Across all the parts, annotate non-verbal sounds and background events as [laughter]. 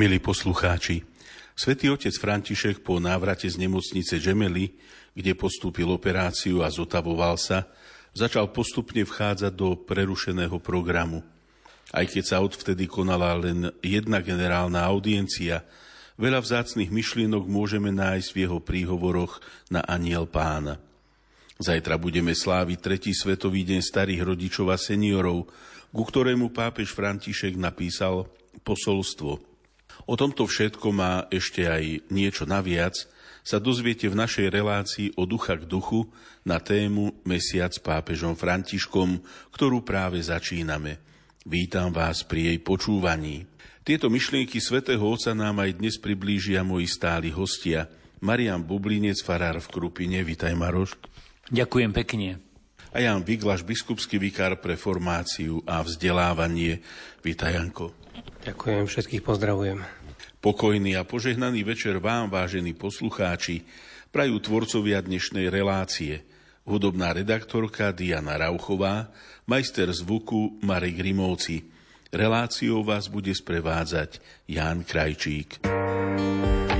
Milí poslucháči, Svetý otec František po návrate z nemocnice Gemely, kde postúpil operáciu a zotavoval sa, začal postupne vchádzať do prerušeného programu. Aj keď sa odvtedy konala len jedna generálna audiencia, veľa vzácných myšlienok môžeme nájsť v jeho príhovoroch na aniel pána. Zajtra budeme sláviť tretí svetový deň starých rodičov a seniorov, ku ktorému pápež František napísal posolstvo – O tomto všetko má ešte aj niečo naviac, sa dozviete v našej relácii o ducha k duchu na tému Mesiac s pápežom Františkom, ktorú práve začíname. Vítam vás pri jej počúvaní. Tieto myšlienky svätého Otca nám aj dnes priblížia moji stáli hostia. Marian Bublinec, farár v Krupine. Vítaj, Maroš. Ďakujem pekne. A Jan Viglaš, biskupský vikár pre formáciu a vzdelávanie. Vítaj, Janko. Ďakujem, všetkých pozdravujem. Pokojný a požehnaný večer vám, vážení poslucháči, prajú tvorcovia dnešnej relácie. Hudobná redaktorka Diana Rauchová, majster zvuku Marek Grimovci. Reláciou vás bude sprevádzať Ján Krajčík. voda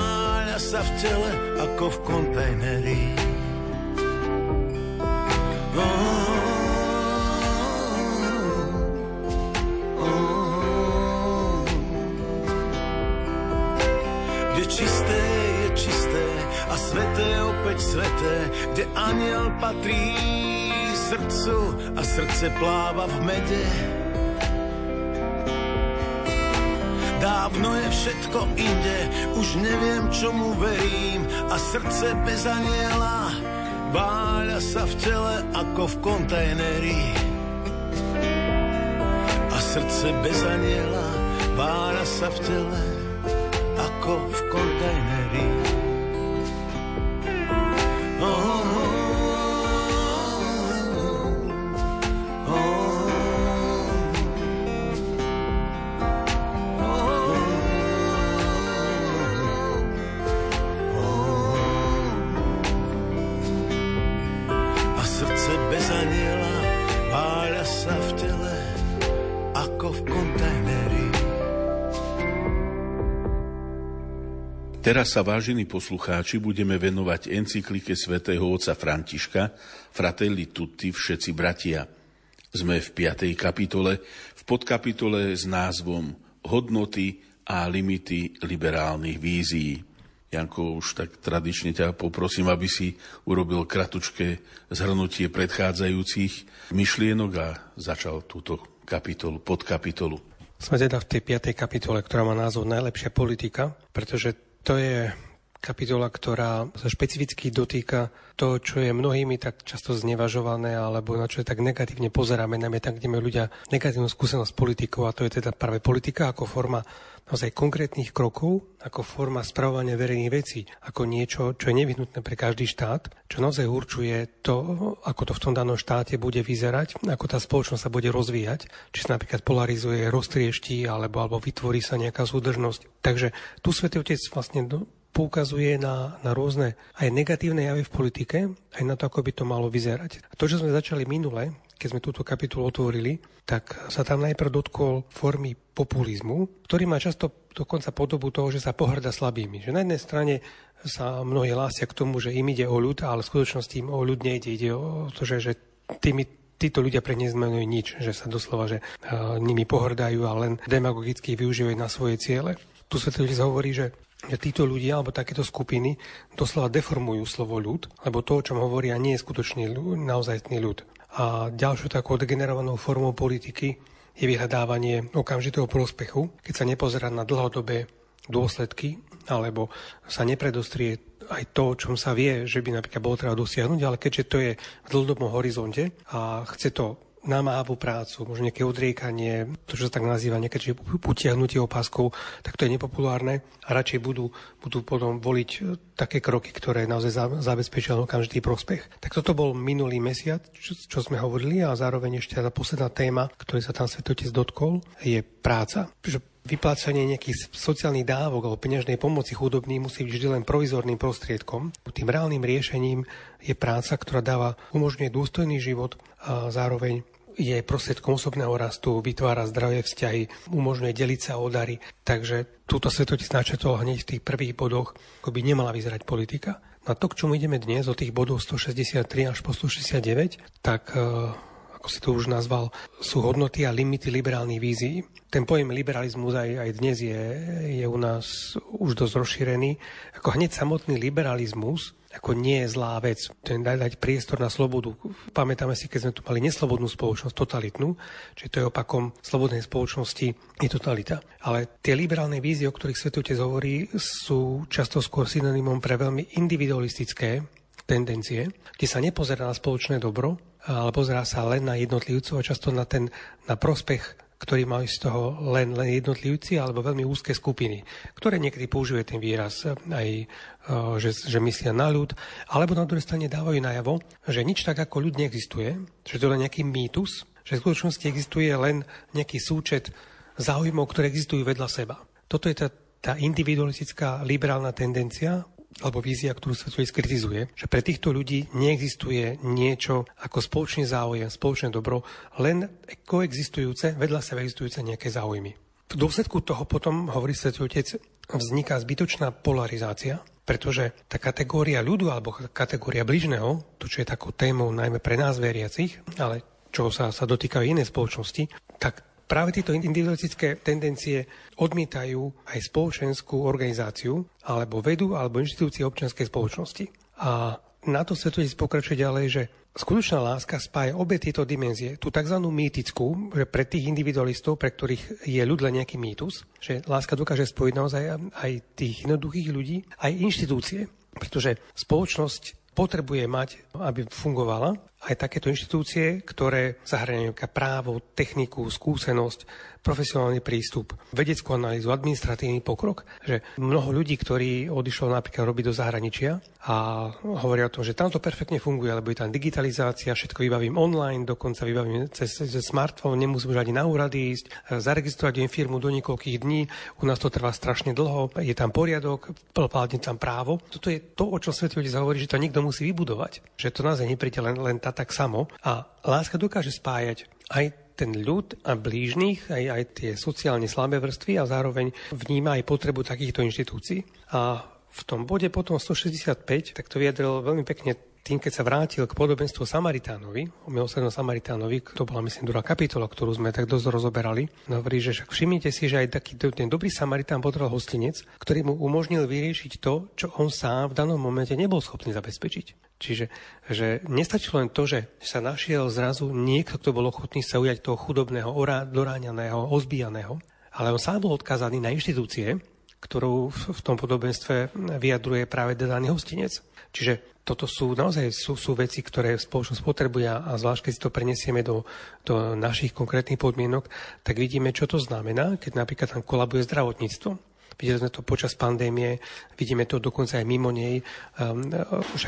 sa v tele ako v kontajneri. Oh, Kde čisté je čisté a sveté opäť sveté, kde aniel patrí srdcu a srdce pláva v mede. Dávno je všetko inde, už neviem, čomu verím a srdce bez aniela váľa sa v tele ako v kontajneri. A srdce bez aniela váľa sa v tele ako v kontajneri. Teraz sa, vážení poslucháči, budeme venovať encyklike svätého otca Františka Fratelli Tutti, všetci bratia. Sme v 5. kapitole, v podkapitole s názvom Hodnoty a limity liberálnych vízií. Janko, už tak tradične ťa poprosím, aby si urobil kratučké zhrnutie predchádzajúcich myšlienok a začal túto kapitolu, podkapitolu. Sme teda v tej 5. kapitole, ktorá má názov Najlepšia politika, pretože to je kapitola, ktorá sa špecificky dotýka toho, čo je mnohými tak často znevažované, alebo na čo je tak negatívne pozeráme, najmä tam, kde majú ľudia negatívnu skúsenosť s politikou, a to je teda práve politika ako forma naozaj konkrétnych krokov, ako forma spravovania verejných vecí, ako niečo, čo je nevyhnutné pre každý štát, čo naozaj určuje to, ako to v tom danom štáte bude vyzerať, ako tá spoločnosť sa bude rozvíjať, či sa napríklad polarizuje, roztriešti, alebo, alebo vytvorí sa nejaká súdržnosť. Takže tu Svetý Otec vlastne poukazuje na, na rôzne aj negatívne javy v politike, aj na to, ako by to malo vyzerať. A to, čo sme začali minule, keď sme túto kapitolu otvorili, tak sa tam najprv dotkol formy populizmu, ktorý má často dokonca podobu toho, že sa pohrda slabými. Že na jednej strane sa mnohí hlásia k tomu, že im ide o ľud, ale v skutočnosti im o ľud nejde. Ide o to, že, že tými títo ľudia pre neznamenujú nič, že sa doslova, že uh, nimi pohrdajú a len demagogicky využívajú na svoje ciele. Tu sa hovorí, že že títo ľudia alebo takéto skupiny doslova deformujú slovo ľud, lebo to, o čom hovoria, nie je skutočný ľud, naozajstný ľud. A ďalšou takou degenerovanou formou politiky je vyhľadávanie okamžitého prospechu, keď sa nepozerá na dlhodobé dôsledky, alebo sa nepredostrie aj to, čom sa vie, že by napríklad bolo treba dosiahnuť, ale keďže to je v dlhodobom horizonte a chce to namáhavú prácu, možno nejaké odriekanie, to, čo sa tak nazýva, nejaké utiahnutie opaskov, tak to je nepopulárne a radšej budú, budú potom voliť e, také kroky, ktoré naozaj zabezpečia okamžitý prospech. Tak toto bol minulý mesiac, čo, čo sme hovorili a zároveň ešte tá posledná téma, ktorej sa tam Svetotec dotkol, je práca. Že Vyplácanie nejakých sociálnych dávok alebo peňažnej pomoci chudobným musí byť vždy len provizorným prostriedkom. Tým reálnym riešením je práca, ktorá dáva, umožňuje dôstojný život a zároveň je prostriedkom osobného rastu, vytvára zdravé vzťahy, umožňuje deliť sa o dary. Takže túto svetotic načetol hneď v tých prvých bodoch, ako by nemala vyzerať politika. Na to, k čomu ideme dnes, od tých bodov 163 až po 169, tak eh, ako si to už nazval, sú hodnoty a limity liberálnych vízií. Ten pojem liberalizmus aj, aj dnes je, je u nás už dosť rozšírený. Ako hneď samotný liberalizmus ako nie je zlá vec. Ten dať, priestor na slobodu. Pamätáme si, keď sme tu mali neslobodnú spoločnosť, totalitnú, čiže to je opakom slobodnej spoločnosti, je totalita. Ale tie liberálne vízie, o ktorých svetotec hovorí, sú často skôr synonymom pre veľmi individualistické tendencie, kde sa nepozerá na spoločné dobro, ale pozerá sa len na jednotlivcov a často na ten na prospech ktorý majú z toho len, len jednotlivci alebo veľmi úzke skupiny, ktoré niekedy používajú ten výraz aj, e, že, že myslia na ľud, alebo na druhej strane dávajú najavo, že nič tak ako ľud neexistuje, že to je len nejaký mýtus, že v skutočnosti existuje len nejaký súčet záujmov, ktoré existujú vedľa seba. Toto je tá, tá individualistická liberálna tendencia, alebo vízia, ktorú sa tu skritizuje, že pre týchto ľudí neexistuje niečo ako spoločný záujem, spoločné dobro, len koexistujúce, vedľa seba existujúce nejaké záujmy. V dôsledku toho potom, hovorí Svetý Otec, vzniká zbytočná polarizácia, pretože tá kategória ľudu alebo kategória bližného, to čo je takou témou najmä pre nás veriacich, ale čo sa, sa dotýka inej spoločnosti, tak Práve tieto individualistické tendencie odmietajú aj spoločenskú organizáciu alebo vedu alebo inštitúcie občianskej spoločnosti. A na to svetotec pokračuje ďalej, že skutočná láska spája obe tieto dimenzie. Tú tzv. mýtickú, že pre tých individualistov, pre ktorých je ľud len nejaký mýtus, že láska dokáže spojiť naozaj aj tých jednoduchých ľudí, aj inštitúcie. Pretože spoločnosť potrebuje mať, aby fungovala, aj takéto inštitúcie, ktoré zahrňajú právo, techniku, skúsenosť, profesionálny prístup, vedeckú analýzu, administratívny pokrok. Že mnoho ľudí, ktorí odišlo napríklad robiť do zahraničia a hovoria o tom, že tam to perfektne funguje, lebo je tam digitalizácia, všetko vybavím online, dokonca vybavím cez, cez smartfón, nemusím ani na úrady ísť, zaregistrovať im firmu do niekoľkých dní, u nás to trvá strašne dlho, je tam poriadok, plpádne tam právo. Toto je to, o čom svet hovorí, že to niekto musí vybudovať. Že to naozaj nepríde len, len tá tak samo. A láska dokáže spájať aj ten ľud a blížnych, aj, aj tie sociálne slabé vrstvy a zároveň vníma aj potrebu takýchto inštitúcií. A v tom bode potom 165, tak to vyjadril veľmi pekne tým, keď sa vrátil k podobenstvu Samaritánovi, o milosrdnom Samaritánovi, to bola myslím druhá kapitola, ktorú sme tak dosť rozoberali, no hovorí, že však všimnite si, že aj taký ten dobrý Samaritán potreboval hostinec, ktorý mu umožnil vyriešiť to, čo on sám v danom momente nebol schopný zabezpečiť. Čiže že nestačilo len to, že sa našiel zrazu niekto, kto bol ochotný sa ujať toho chudobného, doráňaného, ozbijaného, ale on sám bol odkázaný na inštitúcie, ktorú v tom podobenstve vyjadruje práve daný hostinec. Čiže toto sú naozaj sú, sú veci, ktoré spoločnosť potrebuje a zvlášť keď si to prenesieme do, do našich konkrétnych podmienok, tak vidíme, čo to znamená, keď napríklad tam kolabuje zdravotníctvo. Videli sme to počas pandémie, vidíme to dokonca aj mimo nej, um,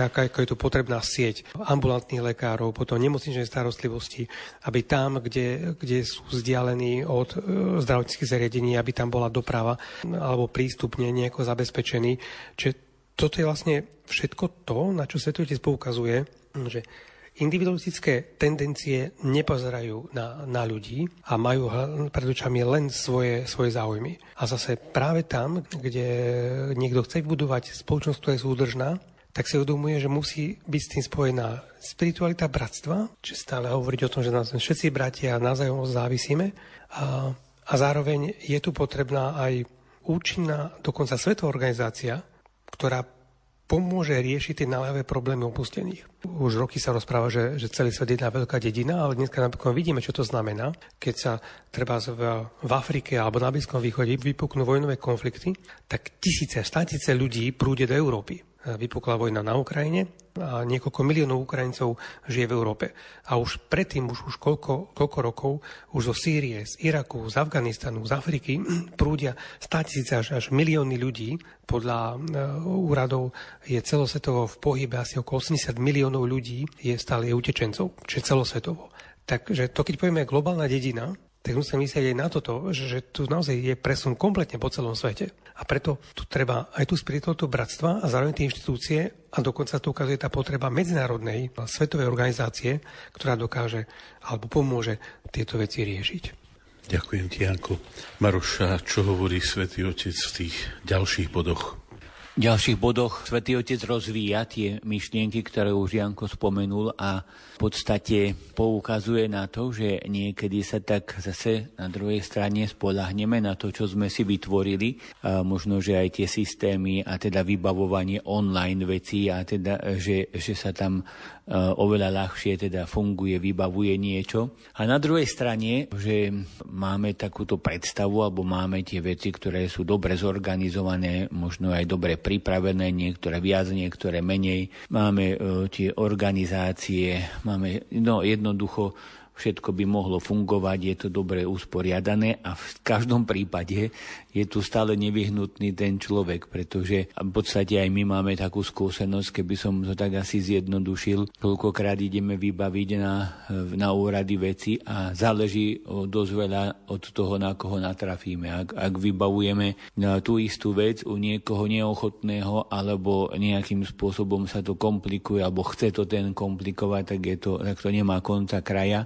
aká, je tu potrebná sieť ambulantných lekárov, potom nemocničnej starostlivosti, aby tam, kde, kde sú vzdialení od uh, zdravotníckých zariadení, aby tam bola doprava alebo prístupne nejako zabezpečený. Čiže toto je vlastne všetko to, na čo Svetotec poukazuje, že individualistické tendencie nepozerajú na, na ľudí a majú pred očami len svoje, svoje záujmy. A zase práve tam, kde niekto chce budovať spoločnosť, ktorá je súdržná, tak si uvedomuje, že musí byť s tým spojená spiritualita bratstva, či stále hovoriť o tom, že nás všetci bratia navzájom závisíme a, a zároveň je tu potrebná aj účinná, dokonca svetová organizácia, ktorá pomôže riešiť tie naliehavé problémy opustených. Už roky sa rozpráva, že, že celý svet je jedna veľká dedina, ale dneska napríklad vidíme, čo to znamená, keď sa treba v, v Afrike alebo na Blízkom východe vypuknú vojnové konflikty, tak tisíce, státice ľudí prúde do Európy vypukla vojna na Ukrajine a niekoľko miliónov Ukrajincov žije v Európe. A už predtým, už, už koľko, koľko rokov, už zo Sýrie, z Iraku, z Afganistanu, z Afriky [clears throat] prúdia státisíce až, až milióny ľudí. Podľa uh, úradov je celosvetovo v pohybe asi okolo 80 miliónov ľudí je stále utečencov, čiže celosvetovo. Takže to, keď povieme globálna dedina, tak musíme myslieť aj na toto, že, že tu naozaj je presun kompletne po celom svete. A preto tu treba aj tu spiritualitu bratstva a zároveň tie inštitúcie a dokonca tu ukazuje tá potreba medzinárodnej svetovej organizácie, ktorá dokáže alebo pomôže tieto veci riešiť. Ďakujem ti, Janko. Maroša, čo hovorí Svetý Otec v tých ďalších bodoch? V ďalších bodoch Svetý Otec rozvíja tie myšlienky, ktoré už Janko spomenul a podstate poukazuje na to, že niekedy sa tak zase na druhej strane spolahneme na to, čo sme si vytvorili, a možno, že aj tie systémy a teda vybavovanie online vecí a teda, že, že sa tam oveľa ľahšie teda funguje, vybavuje niečo. A na druhej strane, že máme takúto predstavu alebo máme tie veci, ktoré sú dobre zorganizované, možno aj dobre pripravené, niektoré viac, niektoré menej. Máme tie organizácie, máme no, jednoducho všetko by mohlo fungovať, je to dobre usporiadané a v každom prípade je tu stále nevyhnutný ten človek, pretože v podstate aj my máme takú skúsenosť, keby som to tak asi zjednodušil, koľkokrát ideme vybaviť na, na úrady veci a záleží dosť veľa od toho, na koho natrafíme. Ak, ak vybavujeme tú istú vec u niekoho neochotného alebo nejakým spôsobom sa to komplikuje alebo chce to ten komplikovať, tak, je to, tak to nemá konca kraja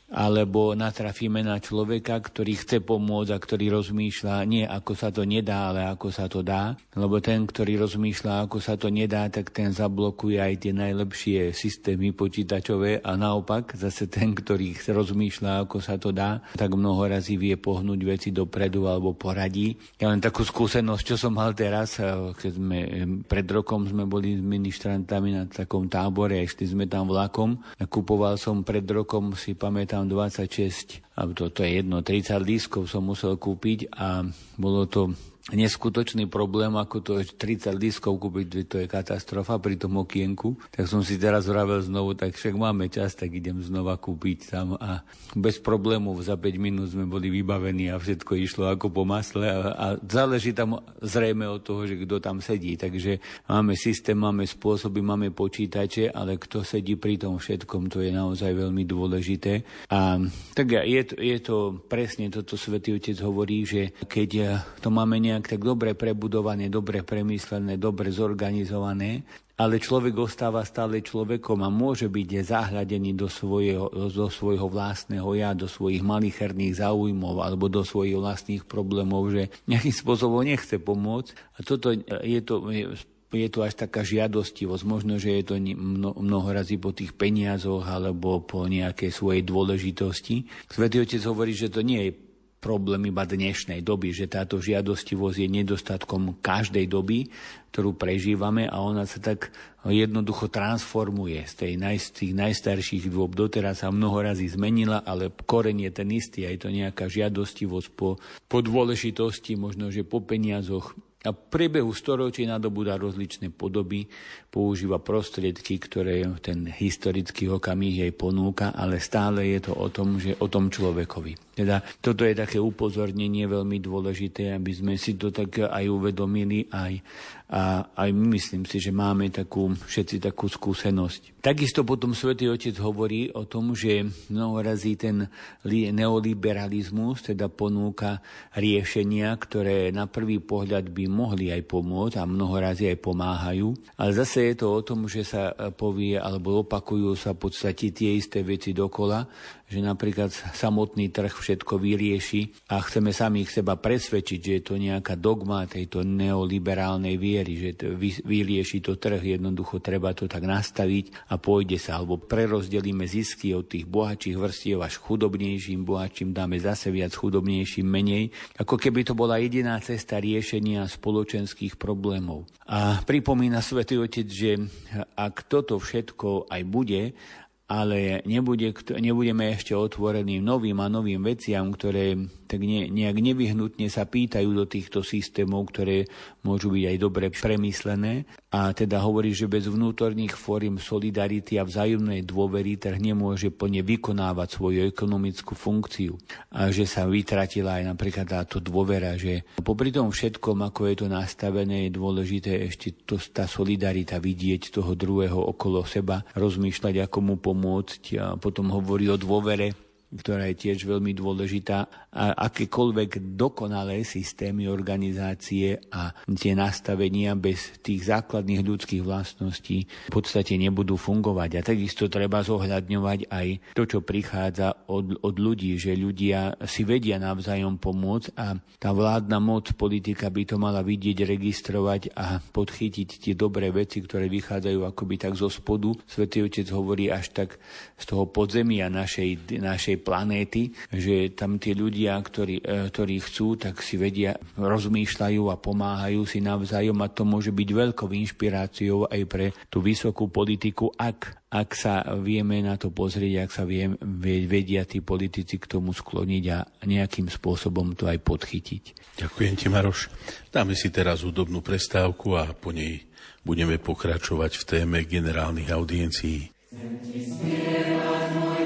alebo natrafíme na človeka, ktorý chce pomôcť a ktorý rozmýšľa nie ako sa to nedá, ale ako sa to dá. Lebo ten, ktorý rozmýšľa ako sa to nedá, tak ten zablokuje aj tie najlepšie systémy počítačové a naopak zase ten, ktorý rozmýšľa ako sa to dá, tak mnoho razy vie pohnúť veci dopredu alebo poradí. Ja len takú skúsenosť, čo som mal teraz, eh, keď sme eh, pred rokom sme boli s ministrantami na takom tábore, išli sme tam vlakom. Nakupoval som pred rokom, si pamätám, tam 26, alebo to, to je jedno, 30 lískov som musel kúpiť a bolo to neskutočný problém, ako to 30 lískov kúpiť, to je katastrofa pri tom okienku. Tak som si teraz vravel znovu, tak však máme čas, tak idem znova kúpiť tam a bez problémov za 5 minút sme boli vybavení a všetko išlo ako po masle a, a záleží tam zrejme od toho, že kto tam sedí. Takže máme systém, máme spôsoby, máme počítače, ale kto sedí pri tom všetkom, to je naozaj veľmi dôležité. A tak je je to presne toto Svetý Otec hovorí, že keď to máme nejak tak dobre prebudované, dobre premyslené, dobre zorganizované, ale človek ostáva stále človekom a môže byť zahľadený do svojho, do svojho vlastného ja, do svojich malicherných záujmov alebo do svojich vlastných problémov, že nejakým spôsobom nechce pomôcť. A toto je to je to až taká žiadostivosť. Možno, že je to mnoho razy po tých peniazoch alebo po nejakej svojej dôležitosti. Svetý Otec hovorí, že to nie je problém iba dnešnej doby, že táto žiadostivosť je nedostatkom každej doby, ktorú prežívame a ona sa tak jednoducho transformuje z tej naj, tých najstarších dôb. Doteraz sa mnoho razy zmenila, ale koreň je ten istý. Aj to nejaká žiadostivosť po, po dôležitosti, možno, že po peniazoch, a v priebehu storočí nadobúda rozličné podoby, používa prostriedky, ktoré ten historický okamih jej ponúka, ale stále je to o tom, že o tom človekovi. Teda toto je také upozornenie veľmi dôležité, aby sme si to tak aj uvedomili, aj, a aj myslím si, že máme takú, všetci takú skúsenosť. Takisto potom svätý Otec hovorí o tom, že mnohorazí ten neoliberalizmus teda ponúka riešenia, ktoré na prvý pohľad by mohli aj pomôcť a mnohorazí aj pomáhajú. Ale zase je to o tom, že sa povie alebo opakujú sa v podstate tie isté veci dokola, že napríklad samotný trh všetko vyrieši a chceme samých seba presvedčiť, že je to nejaká dogma tejto neoliberálnej viery, že to vyrieši to trh, jednoducho treba to tak nastaviť a pôjde sa, alebo prerozdelíme zisky od tých bohatších vrstiev až chudobnejším, bohatším dáme zase viac chudobnejším menej, ako keby to bola jediná cesta riešenia spoločenských problémov. A pripomína Svetý Otec, že ak toto všetko aj bude, ale nebude, nebudeme ešte otvorení novým a novým veciam, ktoré tak ne, nejak nevyhnutne sa pýtajú do týchto systémov, ktoré môžu byť aj dobre premyslené. A teda hovorí, že bez vnútorných fóriem solidarity a vzájomnej dôvery trh nemôže plne vykonávať svoju ekonomickú funkciu. A že sa vytratila aj napríklad táto dôvera, že popri tom všetkom, ako je to nastavené, je dôležité ešte to, tá solidarita vidieť toho druhého okolo seba, rozmýšľať, ako mu pomôcť a potom hovorí o dôvere ktorá je tiež veľmi dôležitá. Akékoľvek dokonalé systémy organizácie a tie nastavenia bez tých základných ľudských vlastností v podstate nebudú fungovať. A takisto treba zohľadňovať aj to, čo prichádza od, od ľudí, že ľudia si vedia navzájom pomôcť a tá vládna moc, politika by to mala vidieť, registrovať a podchytiť tie dobré veci, ktoré vychádzajú akoby tak zo spodu. Svetý Otec hovorí až tak z toho podzemia našej, našej planéty, že tam tí ľudia, ktorí, e, ktorí chcú, tak si vedia, rozmýšľajú a pomáhajú si navzájom a to môže byť veľkou inšpiráciou aj pre tú vysokú politiku, ak, ak sa vieme na to pozrieť, ak sa viem, vedia tí politici k tomu skloniť a nejakým spôsobom to aj podchytiť. Ďakujem ti, Maroš. Dáme si teraz údobnú prestávku a po nej budeme pokračovať v téme generálnych audiencií. Chcem ti spievať, môj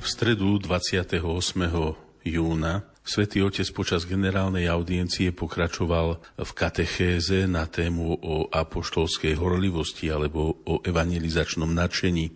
V stredu 28. júna Svetý Otec počas generálnej audiencie pokračoval v katechéze na tému o apoštolskej horlivosti alebo o evangelizačnom nadšení.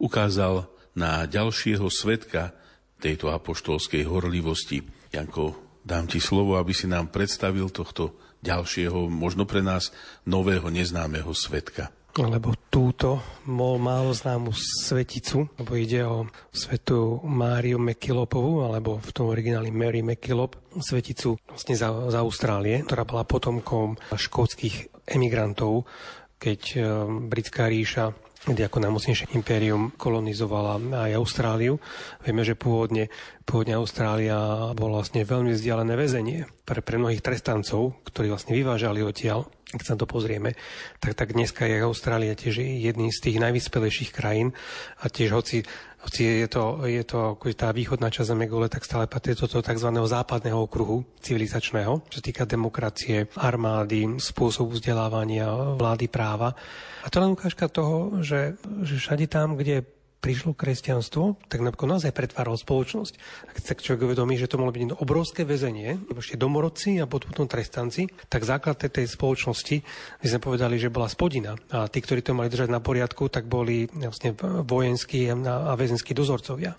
Ukázal na ďalšieho svetka tejto apoštolskej horlivosti. Janko, dám ti slovo, aby si nám predstavil tohto ďalšieho, možno pre nás nového neznámeho svetka lebo túto bol málo známu sveticu, lebo ide o svetu Máriu Mekilopovú, alebo v tom origináli Mary Mekilop, sveticu vlastne za, za Austrálie, ktorá bola potomkom škótskych emigrantov, keď e, britská ríša kedy ako najmocnejšie impérium kolonizovala aj Austráliu. Vieme, že pôvodne, pôvodne Austrália bola vlastne veľmi vzdialené väzenie pre, pre mnohých trestancov, ktorí vlastne vyvážali odtiaľ ak sa to pozrieme, tak, tak dneska je Austrália tiež jedným z tých najvyspelejších krajín a tiež hoci, hoci je to, je to tá východná časť Zemegule, tak stále patrí do toho tzv. západného okruhu civilizačného, čo týka demokracie, armády, spôsobu vzdelávania, vlády práva. A to len ukážka toho, že, že všade tam, kde prišlo kresťanstvo, tak napokon naozaj pretváral spoločnosť. A keď sa človek uvedomí, že to mohlo byť obrovské väzenie, ešte domorodci a potom trestanci, tak základ tej spoločnosti, my sme povedali, že bola spodina. A tí, ktorí to mali držať na poriadku, tak boli vlastne vojenskí a väzenskí dozorcovia.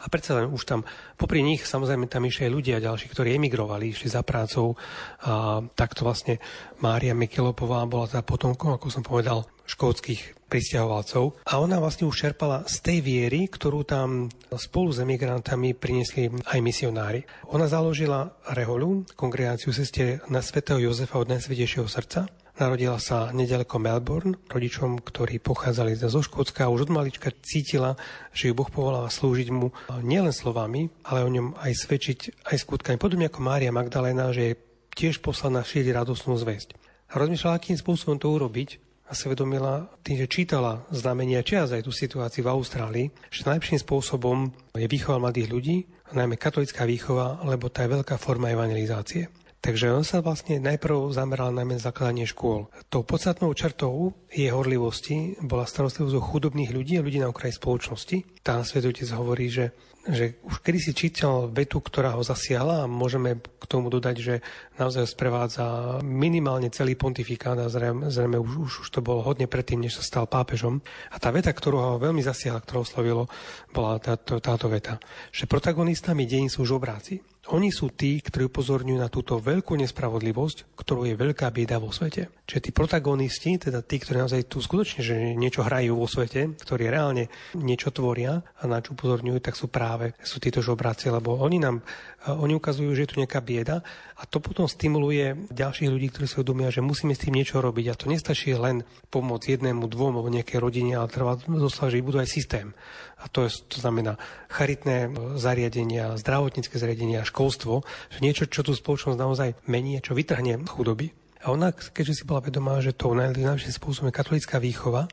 A predsa len už tam, popri nich samozrejme tam išli aj ľudia ďalší, ktorí emigrovali, išli za prácou. A takto vlastne Mária Mikilopová bola teda potomkom, ako som povedal, škótskych pristahovalcov a ona vlastne už čerpala z tej viery, ktorú tam spolu s emigrantami priniesli aj misionári. Ona založila Reholu, kongregáciu sestier na svätého Jozefa od Najsvetejšieho srdca. Narodila sa nedaleko Melbourne, rodičom, ktorí pochádzali zo Škótska a už od malička cítila, že ju Boh povolal slúžiť mu nielen slovami, ale o ňom aj svedčiť aj skutkami. Podobne ako Mária Magdalena, že je tiež poslaná šíriť radosnú zväzť. A rozmýšľala, akým spôsobom to urobiť a sa vedomila tým, že čítala znamenia čias aj tú situáciu v Austrálii, že najlepším spôsobom je výchova mladých ľudí, najmä katolická výchova, lebo tá je veľká forma evangelizácie. Takže on sa vlastne najprv zameral najmä zakladanie škôl. Tou podstatnou črtou jej horlivosti bola starostlivosť o chudobných ľudí a ľudí na okraji spoločnosti. Tá svetotec hovorí, že že už kedy si čítal vetu, ktorá ho zasiahla a môžeme k tomu dodať, že naozaj sprevádza minimálne celý pontifikát a zrejme, zrejme už, už, už to bolo hodne predtým, než sa stal pápežom. A tá veta, ktorú ho veľmi zasiahla, ktorú oslovilo, bola táto, táto veta, že protagonistami dejín sú žobráci. Oni sú tí, ktorí upozorňujú na túto veľkú nespravodlivosť, ktorú je veľká bieda vo svete. Čiže tí protagonisti, teda tí, ktorí naozaj tu skutočne že niečo hrajú vo svete, ktorí reálne niečo tvoria a na čo upozorňujú, tak sú práve sú títo žobráci, lebo oni nám oni ukazujú, že je tu nejaká bieda a to potom stimuluje ďalších ľudí, ktorí si uvedomia, že musíme s tým niečo robiť. A to nestačí len pomôcť jednému, dvom alebo nejakej rodine, ale treba zostať, že budú aj systém. A to, je, to znamená charitné zariadenia, zdravotnícke zariadenia, školstvo, že niečo, čo tú spoločnosť naozaj mení, čo vytrhne chudoby. A ona, keďže si bola vedomá, že to najlepším spôsobom je katolická výchova,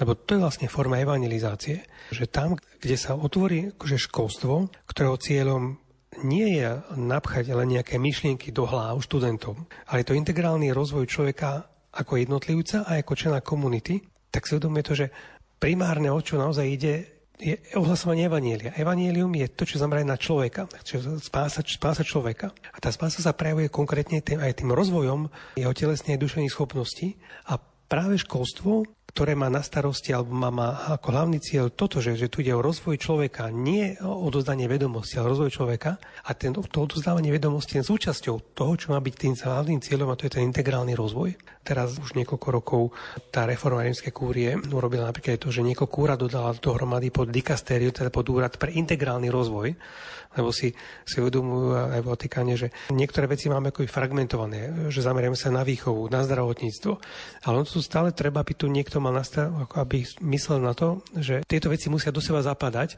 lebo to je vlastne forma evangelizácie, že tam, kde sa otvorí akože školstvo, ktorého cieľom nie je napchať len nejaké myšlienky do hlav študentov, ale je to integrálny rozvoj človeka ako jednotlivca a ako člena komunity, tak si uvedomuje to, že primárne o čo naozaj ide, je ohlasovanie Evanielia. Evanielium je to, čo zamerá na človeka, čo spása, spása človeka. A tá spása sa prejavuje konkrétne tým, aj tým rozvojom jeho telesnej a duševných schopností. A práve školstvo ktoré má na starosti alebo má, má ako hlavný cieľ toto, že, že tu ide o rozvoj človeka, nie o odozdanie vedomosti, ale rozvoj človeka a ten, to odozdávanie vedomosti je súčasťou toho, čo má byť tým hlavným cieľom a to je ten integrálny rozvoj. Teraz už niekoľko rokov tá reforma rímskej kúrie urobila napríklad to, že niekoľko úrad dodala dohromady pod dikastériu, teda pod úrad pre integrálny rozvoj, lebo si, si uvedomujú aj v Vatikáne, že niektoré veci máme ako fragmentované, že zameriame sa na výchovu, na zdravotníctvo, ale on tu stále treba, aby tu niekto mal nastav, aby myslel na to, že tieto veci musia do seba zapadať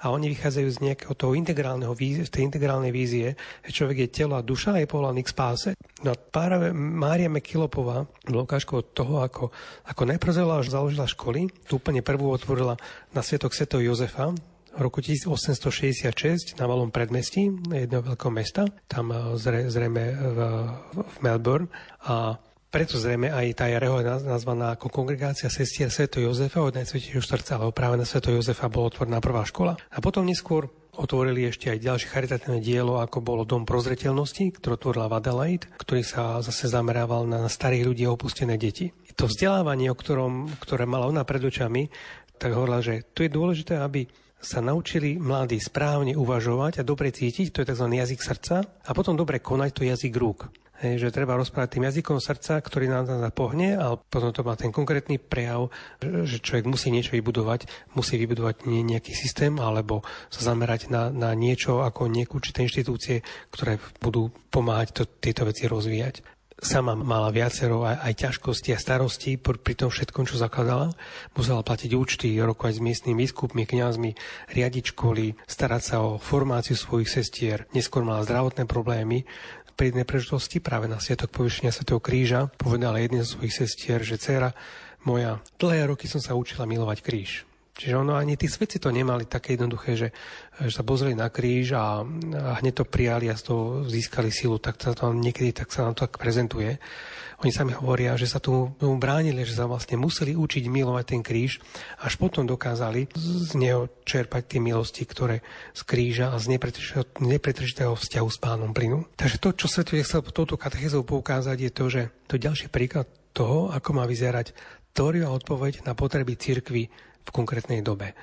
a oni vychádzajú z nejakého toho integrálneho vízie, z tej integrálnej vízie, že človek je telo a duša a je povolaný k spáse. No a práve Mária Mekilopová bola ukážkou toho, ako, ako najprv založila školy, tu úplne prvú otvorila na Svietok Svetov Jozefa, v roku 1866 na malom predmestí jedného veľkého mesta, tam zrejme v, v Melbourne. A Preto zrejme aj tá Jareho je nazvaná ako kongregácia sestier Sveto Jozefa od Najsvetejšieho srdca, lebo práve na Sveto Jozefa bola otvorená prvá škola. A potom neskôr otvorili ešte aj ďalšie charitatívne dielo, ako bolo Dom prozretelnosti, ktorý otvorila Adelaide, ktorý sa zase zamerával na starých ľudí a opustené deti. To vzdelávanie, o ktorom, ktoré mala ona pred očami, tak hovorila, že tu je dôležité, aby sa naučili mladí správne uvažovať a dobre cítiť, to je tzv. jazyk srdca, a potom dobre konať, to jazyk rúk. Hej, že treba rozprávať tým jazykom srdca, ktorý nám zapohne, ale potom to má ten konkrétny prejav, že človek musí niečo vybudovať, musí vybudovať nejaký systém alebo sa zamerať na, na niečo ako nejakú určité inštitúcie, ktoré budú pomáhať to, tieto veci rozvíjať sama mala viacero aj, aj ťažkosti a starosti pri tom všetkom, čo zakladala. Musela platiť účty, rokovať s miestnymi biskupmi, kňazmi, riadiť školy, starať sa o formáciu svojich sestier. Neskôr mala zdravotné problémy, pri jednej prežitosti práve na Sviatok povyšenia Svetého kríža povedala jednej zo svojich sestier, že dcera moja, dlhé roky som sa učila milovať kríž. Čiže ono ani tí svetci to nemali také jednoduché, že, že sa pozreli na kríž a, a hneď to prijali a z toho získali silu, tak sa to niekedy tak sa nám to tak prezentuje. Oni sami hovoria, že sa tomu, tomu bránili, že sa vlastne museli učiť milovať ten kríž, až potom dokázali z neho čerpať tie milosti, ktoré z kríža a z nepretržitého vzťahu s pánom plynu. Takže to, čo sa tu chcel touto katechézou poukázať, je to, že to je ďalší príklad toho, ako má vyzerať teória odpoveď na potreby cirkvy v konkrétnej dobe.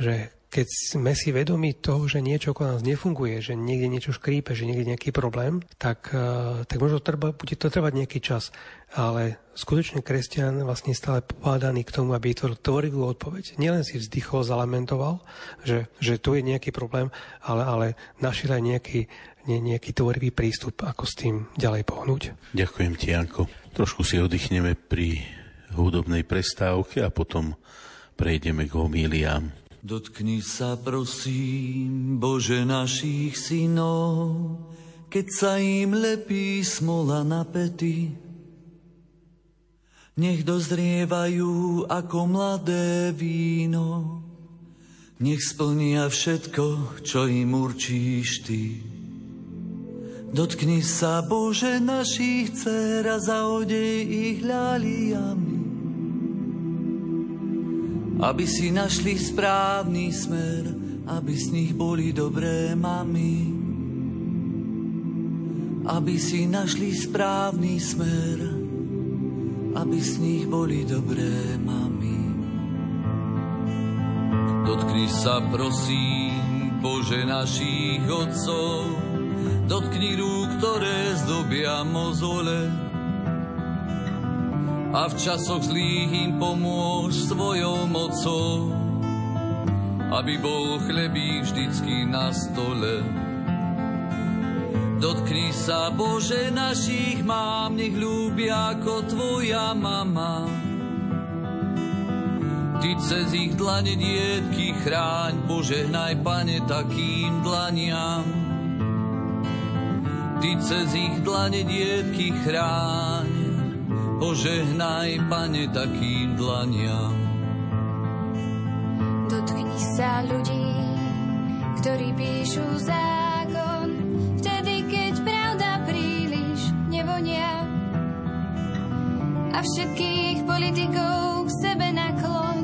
Že keď sme si vedomi toho, že niečo okolo nás nefunguje, že niekde niečo škrípe, že niekde nejaký problém, tak, eh, tak možno trba, bude to trvať nejaký čas. Ale skutočne kresťan vlastne stále popádaný k tomu, aby vytvoril tvorivú odpoveď. Nielen si vzdychol, zalamentoval, že, že tu je nejaký problém, ale, ale našiel aj nejaký, nie, nejaký tvorivý prístup, ako s tým ďalej pohnúť. Ďakujem ti, Janko. Trošku si oddychneme pri hudobnej prestávke a potom prejdeme k homíliám. Dotkni sa prosím, Bože našich synov, keď sa im lepí smola na pety. Nech dozrievajú ako mladé víno, nech splnia všetko, čo im určíš Ty. Dotkni sa, Bože, našich dcer a zaodej ich ľaliami aby si našli správny smer, aby z nich boli dobré mami. Aby si našli správny smer, aby z nich boli dobré mami. Dotkni sa prosím, Bože našich otcov, dotkni rúk, ktoré zdobia mozole, a v časoch zlých im pomôž svojou mocou, aby bol chlebík vždycky na stole. Dotkni sa, Bože, našich mám, nech ľúbia ako Tvoja mama. Ty cez ich dlane dietky chráň, požehnaj, Pane, takým dlaniam. Ty cez ich dlane dietky chráň, Požehnaj, Pane, takým dlaniam. Dotkni sa ľudí, ktorí píšu zákon, vtedy, keď pravda príliš nevonia. A všetkých politikov k sebe nakloň,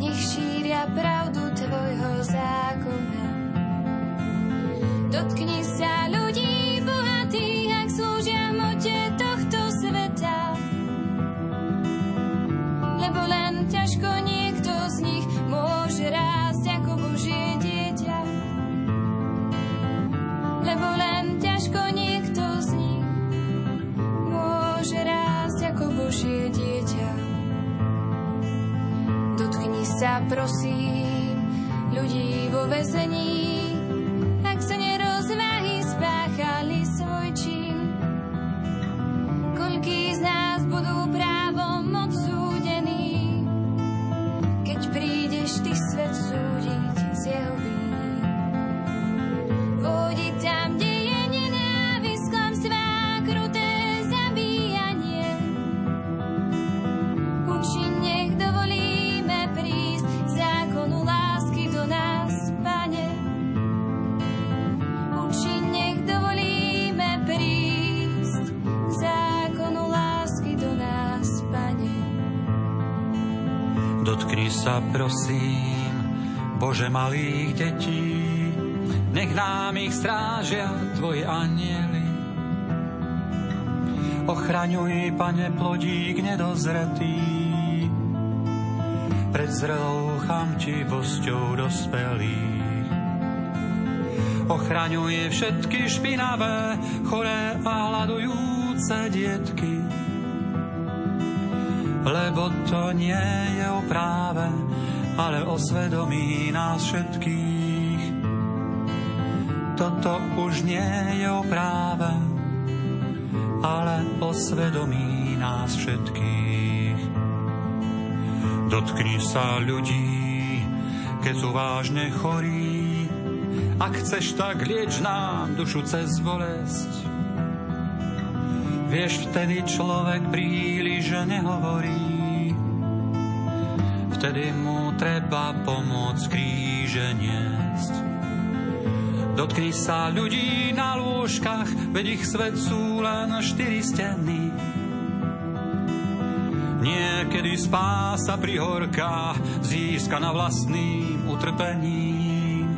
nech šíria pravdu Tvojho zákona. Dotkni prosím ľudí vo vezení, Malých detí, nech nám ich strážia Tvoje aniely. Ochraňuj, Pane, plodík nedozretý, pred zrelou chamtivosťou dospelých. Ochraňuje všetky špinavé, choré a hľadujúce dietky, lebo to nie je o práve, ale o svedomí nás všetkých. Toto už nie je o práve, ale o svedomí nás všetkých. Dotkni sa ľudí, keď sú vážne chorí, ak chceš, tak lieč nám dušu cez bolesť Vieš, vtedy človek príliš nehovorí. Vtedy mu treba pomôcť kríže niesť. Dotkni sa ľudí na lôžkach, veď ich svet sú len štyri steny. Niekedy spása pri horkách získa na vlastným utrpením.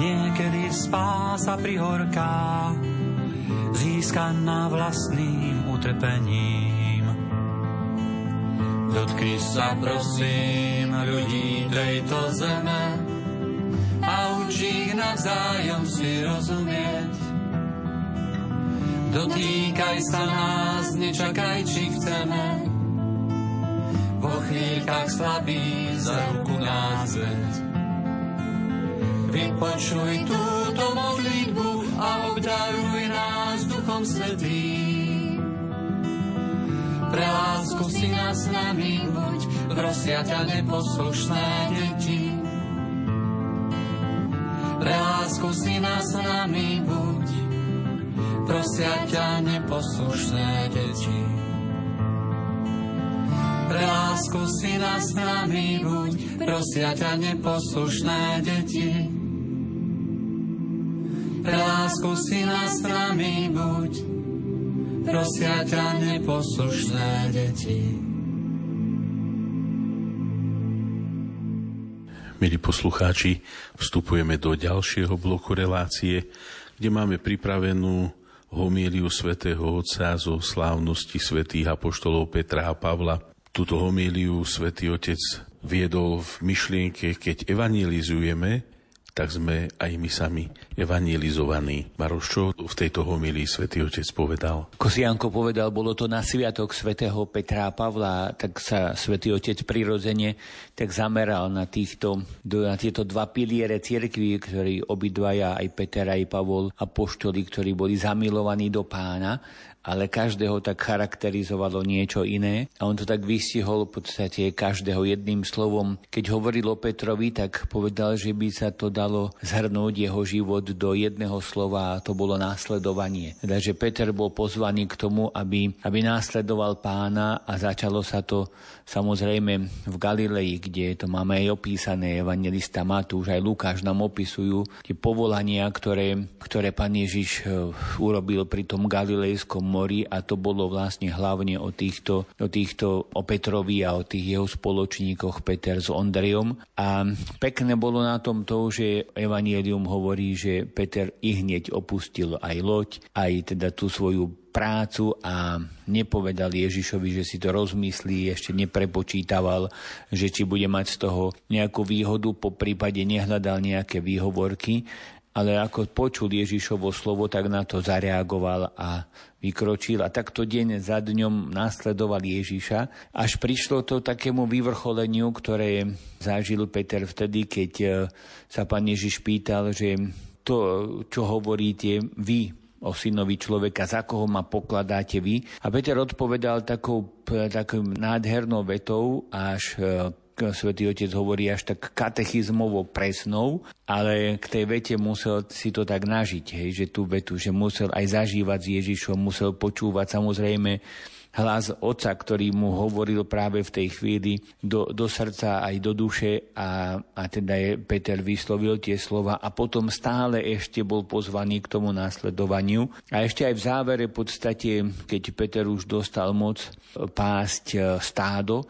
Niekedy spása pri horkách získaná vlastným utrpením. Dotkni sa prosím ľudí tejto zeme a učí ich navzájom si rozumieť. Dotýkaj sa nás, nečakaj, či chceme. Vo chvíľkach slabý za ruku nás veď. Vypočuj túto modlitbu a obdaruj nás Duchom Svetým. Pre lásku si nás nami buď, prosia ťa neposlušné deti. Pre lásku si nás nami buď, prosia ťa neposlušné deti. Pre lásku si nás nami buď, prosia ťa neposlušné deti pre lásku si nás nami buď, prosia ťa neposlušné deti. Milí poslucháči, vstupujeme do ďalšieho bloku relácie, kde máme pripravenú homíliu svätého Otca zo slávnosti svätých apoštolov Petra a Pavla. Tuto homíliu svätý Otec viedol v myšlienke, keď evangelizujeme, tak sme aj my sami evangelizovaní. Maroš, čo v tejto homilii svätý Otec povedal? Kosianko povedal, bolo to na sviatok svätého Petra a Pavla, tak sa svätý Otec prirodzene tak zameral na, týchto, na tieto dva piliere cirkvi, ktorí obidvaja, aj Peter, aj Pavol, apoštoli, ktorí boli zamilovaní do pána ale každého tak charakterizovalo niečo iné a on to tak vystihol v podstate každého jedným slovom. Keď hovoril o Petrovi, tak povedal, že by sa to dalo zhrnúť jeho život do jedného slova a to bolo následovanie. Teda, že Peter bol pozvaný k tomu, aby, aby následoval pána a začalo sa to samozrejme v Galilei, kde to máme aj opísané, evangelista Matúš, aj Lukáš nám opisujú tie povolania, ktoré, ktoré pán Ježiš eh, urobil pri tom galilejskom mori a to bolo vlastne hlavne o týchto, o týchto o Petrovi a o tých jeho spoločníkoch Peter s Ondrejom. A pekné bolo na tom to, že Evangelium hovorí, že Peter i hneď opustil aj loď, aj teda tú svoju prácu a nepovedal Ježišovi, že si to rozmyslí, ešte neprepočítaval, že či bude mať z toho nejakú výhodu, po prípade nehľadal nejaké výhovorky, ale ako počul Ježišovo slovo, tak na to zareagoval a vykročil a takto deň za dňom následoval Ježiša, až prišlo to takému vyvrcholeniu, ktoré zažil Peter vtedy, keď e, sa pán Ježiš pýtal, že to, čo hovoríte vy o synovi človeka, za koho ma pokladáte vy. A Peter odpovedal takou, takou nádhernou vetou, až e, svätý Otec hovorí až tak katechizmovo presnou, ale k tej vete musel si to tak nažiť, hej, že tú vetu, že musel aj zažívať s Ježišom, musel počúvať samozrejme hlas Otca, ktorý mu hovoril práve v tej chvíli do, do srdca aj do duše a, a teda je, Peter vyslovil tie slova a potom stále ešte bol pozvaný k tomu následovaniu. A ešte aj v závere v podstate, keď Peter už dostal moc pásť e, stádo,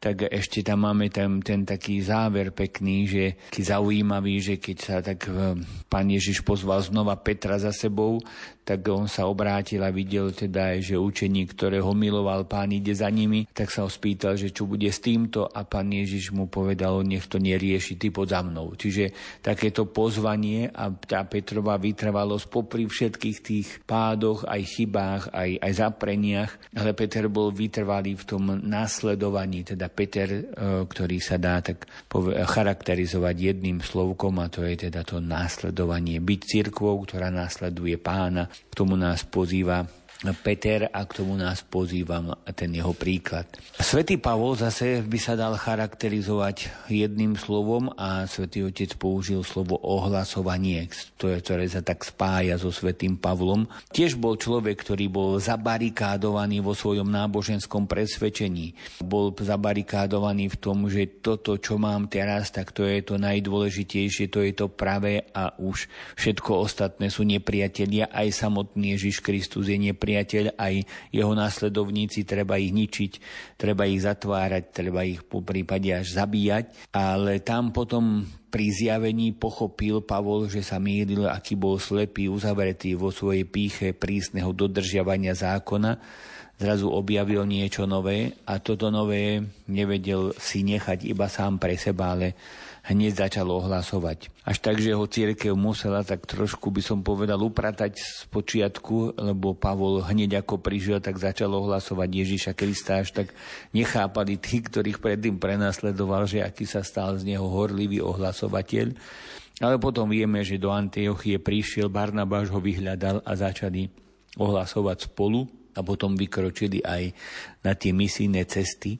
tak ešte tam máme tam ten taký záver pekný, že zaujímavý, že keď sa tak e, pán Ježiš pozval znova Petra za sebou, tak on sa obrátil a videl teda že učeník, ktorého miloval pán ide za nimi, tak sa ho spýtal, že čo bude s týmto a pán Ježiš mu povedal, nech to nerieši, ty pod za mnou. Čiže takéto pozvanie a tá Petrova vytrvalosť popri všetkých tých pádoch, aj chybách, aj, aj zapreniach, ale Peter bol vytrvalý v tom následovaní, teda Peter, e, ktorý sa dá tak charakterizovať jedným slovkom a to je teda to následovanie. Byť cirkvou, ktorá následuje pána, k tomu nás pozýva Peter a k tomu nás pozývam ten jeho príklad. Svetý Pavol zase by sa dal charakterizovať jedným slovom a svätý Otec použil slovo ohlasovanie, ktoré sa tak spája so svätým Pavlom. Tiež bol človek, ktorý bol zabarikádovaný vo svojom náboženskom presvedčení. Bol zabarikádovaný v tom, že toto, čo mám teraz, tak to je to najdôležitejšie, to je to pravé a už všetko ostatné sú nepriatelia. Aj samotný Ježiš Kristus je nepriateľ nepriateľ, aj jeho následovníci, treba ich ničiť, treba ich zatvárať, treba ich po prípade až zabíjať. Ale tam potom pri zjavení pochopil Pavol, že sa mýlil, aký bol slepý, uzavretý vo svojej píche prísneho dodržiavania zákona, zrazu objavil niečo nové a toto nové nevedel si nechať iba sám pre seba, ale hneď začal ohlasovať. Až tak, že ho církev musela tak trošku, by som povedal, upratať z počiatku, lebo Pavol hneď ako prišiel, tak začal ohlasovať Ježiša Krista, až tak nechápali tí, ktorých predtým prenasledoval, že aký sa stal z neho horlivý ohlasovateľ. Ale potom vieme, že do Antiochie prišiel, Barnabáš ho vyhľadal a začali ohlasovať spolu a potom vykročili aj na tie misijné cesty.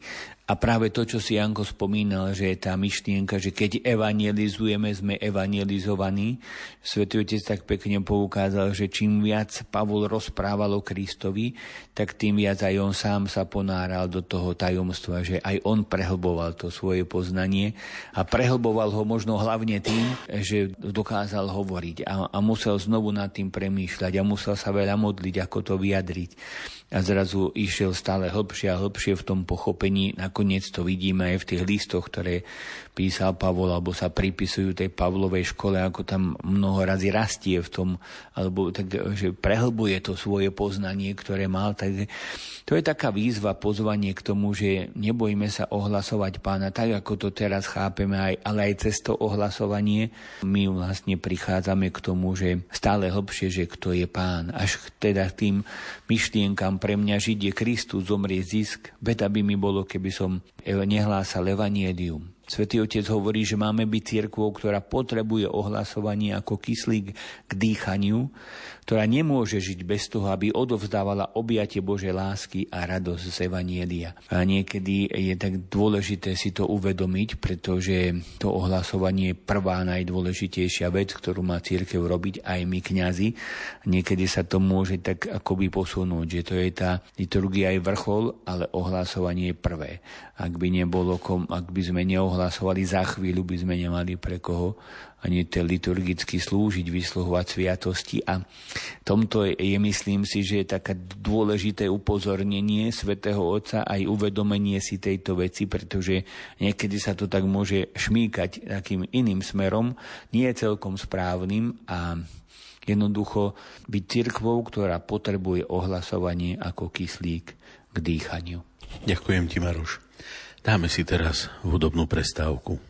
A práve to, čo si Janko spomínal, že je tá myšlienka, že keď evangelizujeme, sme evangelizovaní. Svetý Otec tak pekne poukázal, že čím viac Pavol rozprával o Kristovi, tak tým viac aj on sám sa ponáral do toho tajomstva, že aj on prehlboval to svoje poznanie. A prehlboval ho možno hlavne tým, že dokázal hovoriť a, a musel znovu nad tým premýšľať a musel sa veľa modliť, ako to vyjadriť. A zrazu išiel stále hlbšie a hlbšie v tom pochopení. Nakoniec to vidíme aj v tých listoch, ktoré písal Pavol, alebo sa pripisujú tej Pavlovej škole, ako tam mnoho razy rastie v tom, alebo tak, že prehlbuje to svoje poznanie, ktoré mal. Takže to je taká výzva, pozvanie k tomu, že nebojme sa ohlasovať pána, tak ako to teraz chápeme, aj, ale aj cez to ohlasovanie my vlastne prichádzame k tomu, že stále hlbšie, že kto je pán. Až teda tým myšlienkam pre mňa žiť je Kristus, zomrie zisk, beda by mi bolo, keby som nehlásal evanielium. Svetý Otec hovorí, že máme byť církvou, ktorá potrebuje ohlasovanie ako kyslík k dýchaniu, ktorá nemôže žiť bez toho, aby odovzdávala objatie Božej lásky a radosť z Evanielia. A niekedy je tak dôležité si to uvedomiť, pretože to ohlasovanie je prvá najdôležitejšia vec, ktorú má církev robiť aj my kňazi. Niekedy sa to môže tak akoby posunúť, že to je tá liturgia aj vrchol, ale ohlasovanie je prvé. Ak by nebolo, ak by sme neohlasovali za chvíľu, by sme nemali pre koho ani ten liturgicky slúžiť, vysluhovať sviatosti a tomto je, myslím si, že je také dôležité upozornenie svätého Otca aj uvedomenie si tejto veci, pretože niekedy sa to tak môže šmíkať takým iným smerom, nie celkom správnym a jednoducho byť cirkvou, ktorá potrebuje ohlasovanie ako kyslík k dýchaniu. Ďakujem ti, Maruš. Dáme si teraz hudobnú prestávku.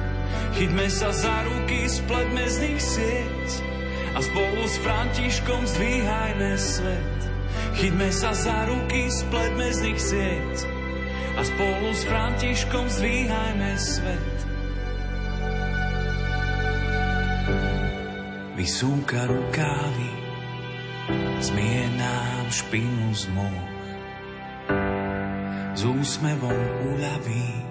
Chytme sa za ruky, spletme z nich sieť a spolu s Františkom zdvíhajme svet. Chytme sa za ruky, spletme z nich sieť a spolu s Františkom zdvíhajme svet. Vysúka rukávy, zmie nám špinu z môh. S úsmevom uľaví,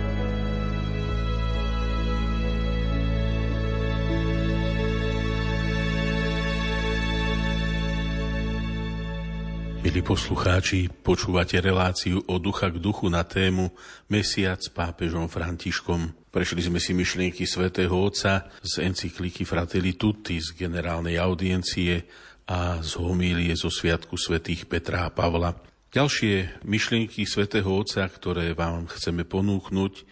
Milí poslucháči, počúvate reláciu o ducha k duchu na tému Mesiac s pápežom Františkom. Prešli sme si myšlienky svätého Otca z encykliky Fratelli Tutti z generálnej audiencie a z homílie zo Sviatku svätých Petra a Pavla. Ďalšie myšlienky svätého Otca, ktoré vám chceme ponúknuť,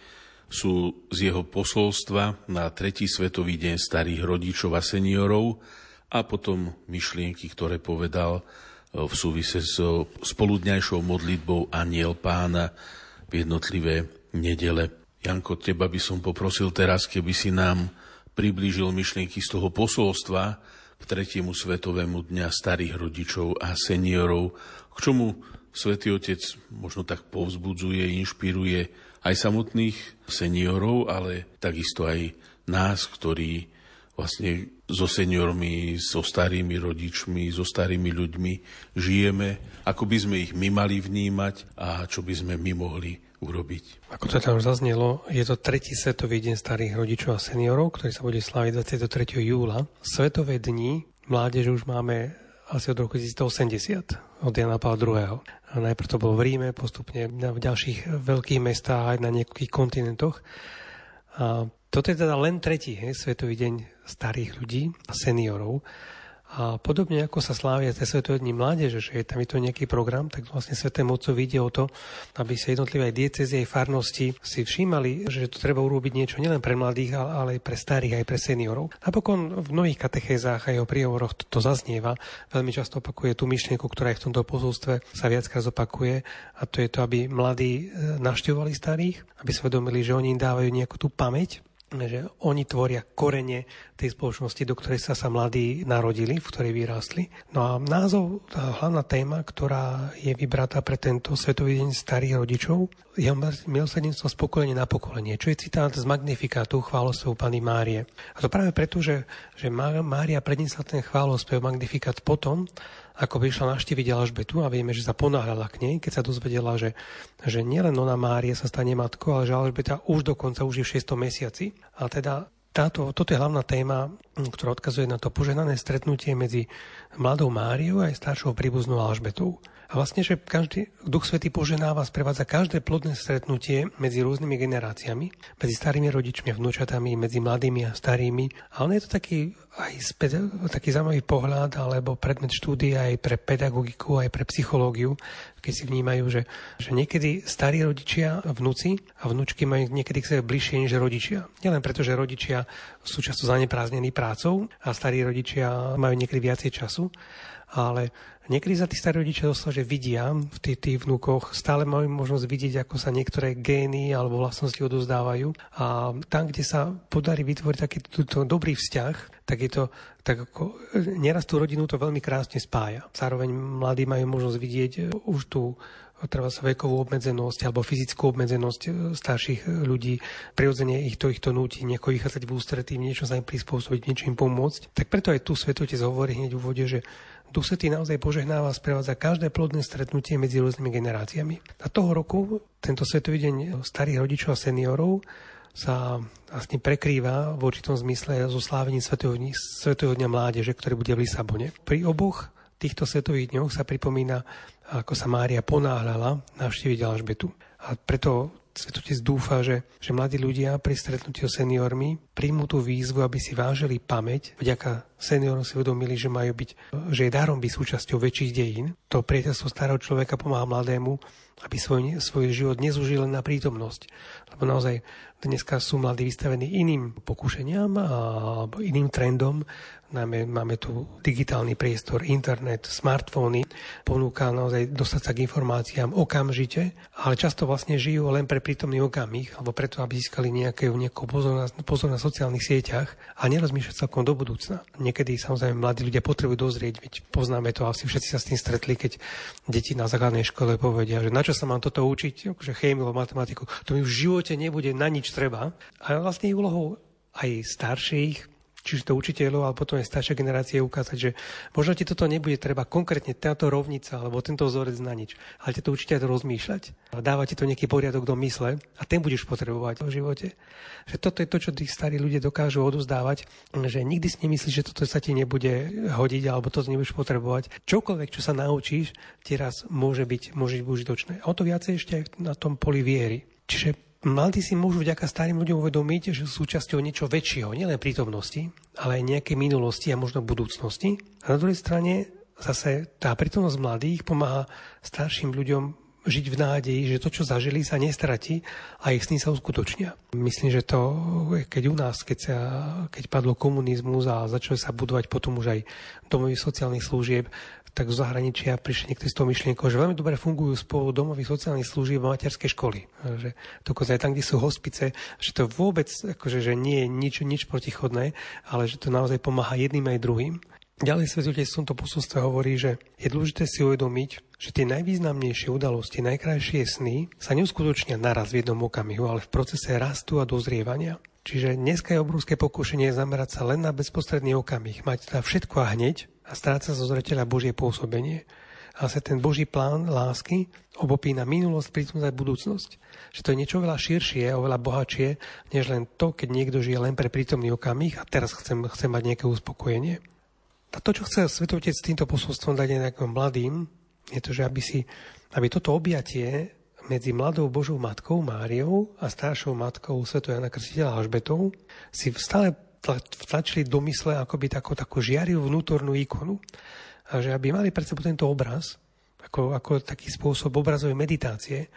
sú z jeho posolstva na tretí svetový deň starých rodičov a seniorov a potom myšlienky, ktoré povedal v súvise s spoludňajšou modlitbou Aniel pána v jednotlivé nedele. Janko, teba by som poprosil teraz, keby si nám priblížil myšlienky z toho posolstva k tretiemu svetovému dňa starých rodičov a seniorov, k čomu Svetý Otec možno tak povzbudzuje, inšpiruje aj samotných seniorov, ale takisto aj nás, ktorí vlastne so seniormi, so starými rodičmi, so starými ľuďmi žijeme, ako by sme ich my mali vnímať a čo by sme my mohli urobiť. Ako to tam zaznelo, je to tretí svetový deň starých rodičov a seniorov, ktorý sa bude sláviť 23. júla. Svetové dni mládež už máme asi od roku 1980, od Jana Pavla II. A najprv to bolo v Ríme, postupne v ďalších veľkých mestách aj na niekoľkých kontinentoch. A toto je teda len tretí hej, Svetový deň starých ľudí a seniorov. A podobne ako sa slávia tie Svetové dni mládeže, že je tam je to nejaký program, tak vlastne Sveté mocovi ide o to, aby sa jednotlivé diecezie aj farnosti si všímali, že to treba urobiť niečo nielen pre mladých, ale aj pre starých, aj pre seniorov. Napokon v mnohých katechézách aj o príhovoroch to, to zaznieva. Veľmi často opakuje tú myšlienku, ktorá aj v tomto pozústve sa viackrát zopakuje a to je to, aby mladí e, navštevovali starých, aby sa vedomili, že oni im dávajú nejakú tú pamäť že oni tvoria korene tej spoločnosti, do ktorej sa sa mladí narodili, v ktorej vyrástli. No a názov, tá hlavná téma, ktorá je vybratá pre tento Svetový deň starých rodičov, je milosrdenstvo z pokolenia na pokolenie, čo je citát z Magnifikátu chválospevu Pany Márie. A to práve preto, že, že Mária predniesla ten chválospev Magnifikát potom, ako by išla naštíviť Alžbetu a vieme, že sa ponáhľala k nej, keď sa dozvedela, že, že nielen ona Mária sa stane matkou, ale že Alžbeta už dokonca už je v 6. mesiaci. A teda táto, toto je hlavná téma, ktorá odkazuje na to poženané stretnutie medzi mladou Máriou a aj staršou príbuznou Alžbetou. A vlastne, že každý Duch Svetý poženáva, sprevádza každé plodné stretnutie medzi rôznymi generáciami, medzi starými rodičmi a vnúčatami, medzi mladými a starými. A on je to taký aj taký zaujímavý pohľad alebo predmet štúdia aj pre pedagogiku, aj pre psychológiu, keď si vnímajú, že, že niekedy starí rodičia, vnúci a vnúčky majú niekedy k sebe bližšie než rodičia. Nielen preto, že rodičia sú často zaneprázdnení prácou a starí rodičia majú niekedy viacej času, ale niekedy za tí starí rodičia dostal, že vidia v tých, tých vnúkoch, stále majú možnosť vidieť, ako sa niektoré gény alebo vlastnosti odozdávajú a tam, kde sa podarí vytvoriť taký túto dobrý vzťah, tak je to tak ako, neraz tú rodinu to veľmi krásne spája. Zároveň mladí majú možnosť vidieť už tú treba sa vekovú obmedzenosť alebo fyzickú obmedzenosť e, starších e, ľudí, prirodzene ich to, ich to núti nejako vychádzať v ústretí, niečo sa im prispôsobiť, niečo im pomôcť. Tak preto aj tu Svetotec hovorí hneď v úvode, že Duch Svetý naozaj požehnáva sprevádza každé plodné stretnutie medzi rôznymi generáciami. A toho roku tento Svetový deň starých rodičov a seniorov sa vlastne prekrýva v určitom zmysle so slávením Svetového dňa mládeže, ktorý bude v Lisabone. Pri oboch týchto svetových dňoch sa pripomína, ako sa Mária ponáhľala navštíviť Alžbetu. A preto Svetotec dúfa, že, že mladí ľudia pri stretnutí s seniormi príjmú tú výzvu, aby si vážili pamäť. Vďaka seniorom si uvedomili, že majú byť, že je darom byť súčasťou väčších dejín. To priateľstvo starého človeka pomáha mladému, aby svoj, svoj život nezúžil len na prítomnosť. Lebo naozaj dneska sú mladí vystavení iným pokušeniam a iným trendom Najmä máme tu digitálny priestor, internet, smartfóny, ponúka naozaj dostať sa k informáciám okamžite, ale často vlastne žijú len pre prítomný okamih, alebo preto, aby získali nejaké, nejakú pozor na, pozor na sociálnych sieťach a nerozmýšľať celkom do budúcna. Niekedy samozrejme mladí ľudia potrebujú dozrieť, veď poznáme to, asi všetci sa s tým stretli, keď deti na základnej škole povedia, že na čo sa mám toto učiť, akože chémiu, matematiku, to mi v živote nebude na nič treba. A vlastne úlohou aj starších, čiže to učiteľov, ale potom aj staršie generácie ukázať, že možno ti toto nebude treba konkrétne táto rovnica alebo tento vzorec na nič, ale ti to určite aj rozmýšľať. Dáva ti to nejaký poriadok do mysle a ten budeš potrebovať v živote. Že toto je to, čo tí starí ľudia dokážu odozdávať, že nikdy si nemyslíš, že toto sa ti nebude hodiť alebo to nebudeš potrebovať. Čokoľvek, čo sa naučíš, ti raz môže byť, môže byť užitočné. A o to viacej ešte aj na tom poli viery. Čiže Mladí si môžu vďaka starým ľuďom uvedomiť, že sú súčasťou niečo väčšieho, nielen prítomnosti, ale aj nejakej minulosti a možno budúcnosti. A na druhej strane zase tá prítomnosť mladých pomáha starším ľuďom žiť v nádeji, že to, čo zažili, sa nestratí a ich sny sa uskutočnia. Myslím, že to, keď u nás, keď, sa, keď padlo komunizmus a začali sa budovať potom už aj domovy sociálnych služieb, tak zo zahraničia prišli niektorí s tou myšlienkou, že veľmi dobre fungujú spolu domovy sociálnych služieb a materské školy. Že dokonca aj tam, kde sú hospice, že to vôbec akože, že nie je nič, nič protichodné, ale že to naozaj pomáha jedným aj druhým. Ďalej svetotec v tomto posolstve hovorí, že je dôležité si uvedomiť, že tie najvýznamnejšie udalosti, najkrajšie sny sa neuskutočnia naraz v jednom okamihu, ale v procese rastu a dozrievania. Čiže dneska je obrovské pokušenie zamerať sa len na bezprostredný okamih, mať teda všetko a hneď a stráca zo zreteľa Božie pôsobenie. A sa ten Boží plán lásky obopína minulosť, prítomnosť a budúcnosť. Že to je niečo veľa širšie, oveľa bohatšie, než len to, keď niekto žije len pre prítomný okamih a teraz chcem, chcem mať nejaké uspokojenie. A to, čo chce Svetovotec s týmto posolstvom dať nejakým mladým, je to, že aby, si, aby toto objatie medzi mladou Božou matkou Máriou a staršou matkou Svetou Jana Krstiteľa Alžbetou si stále vtlačili do mysle akoby takú, takú žiarivú vnútornú ikonu. A že aby mali pred sebou tento obraz, ako, ako taký spôsob obrazovej meditácie,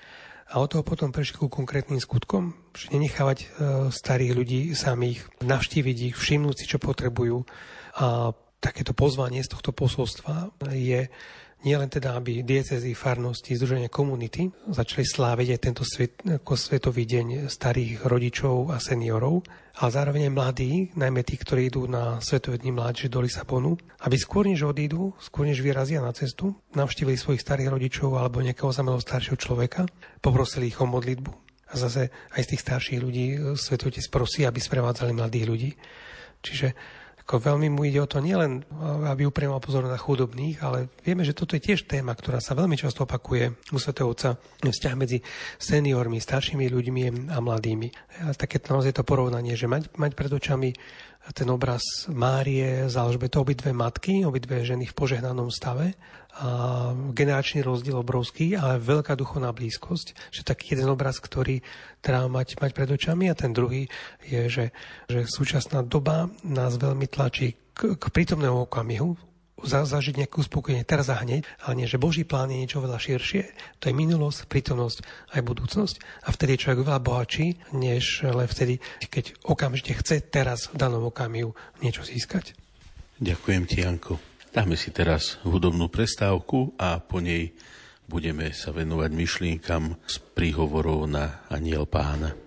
a od toho potom prešli ku konkrétnym skutkom. Že nenechávať e, starých ľudí samých, navštíviť ich, všimnúť si, čo potrebujú. A takéto pozvanie z tohto posolstva je nie len teda, aby diecezy, farnosti, združenia komunity začali sláviť aj tento svet, ako svetový deň starých rodičov a seniorov, ale zároveň aj mladí, najmä tí, ktorí idú na Svetový deň mládeže do Lisabonu, aby skôr než odídu, skôr než vyrazia na cestu, navštívili svojich starých rodičov alebo nejakého zamelého staršieho človeka, poprosili ich o modlitbu. A zase aj z tých starších ľudí Svetotec prosí, aby sprevádzali mladých ľudí. Čiže ako veľmi mu ide o to nielen, aby upriamal pozor na chudobných, ale vieme, že toto je tiež téma, ktorá sa veľmi často opakuje u Svetého Otca, vzťah medzi seniormi, staršími ľuďmi a mladými. A také naozaj to porovnanie, že mať, mať pred očami ten obraz Márie z Alžbetou, obidve matky, obidve ženy v požehnanom stave generačný rozdiel obrovský, ale veľká duchovná blízkosť, že taký jeden obraz, ktorý treba mať, mať pred očami a ten druhý je, že, že súčasná doba nás veľmi tlačí k, k prítomnému okamihu, zažiť nejaké uspokojenie teraz a hneď, ale nie, že Boží plán je niečo veľa širšie. To je minulosť, prítomnosť aj budúcnosť. A vtedy je človek veľa bohatší, než len vtedy, keď okamžite chce teraz v danom okamihu niečo získať. Ďakujem ti, Janko. Dáme si teraz hudobnú prestávku a po nej budeme sa venovať myšlienkam z príhovorov na Aniel Pána.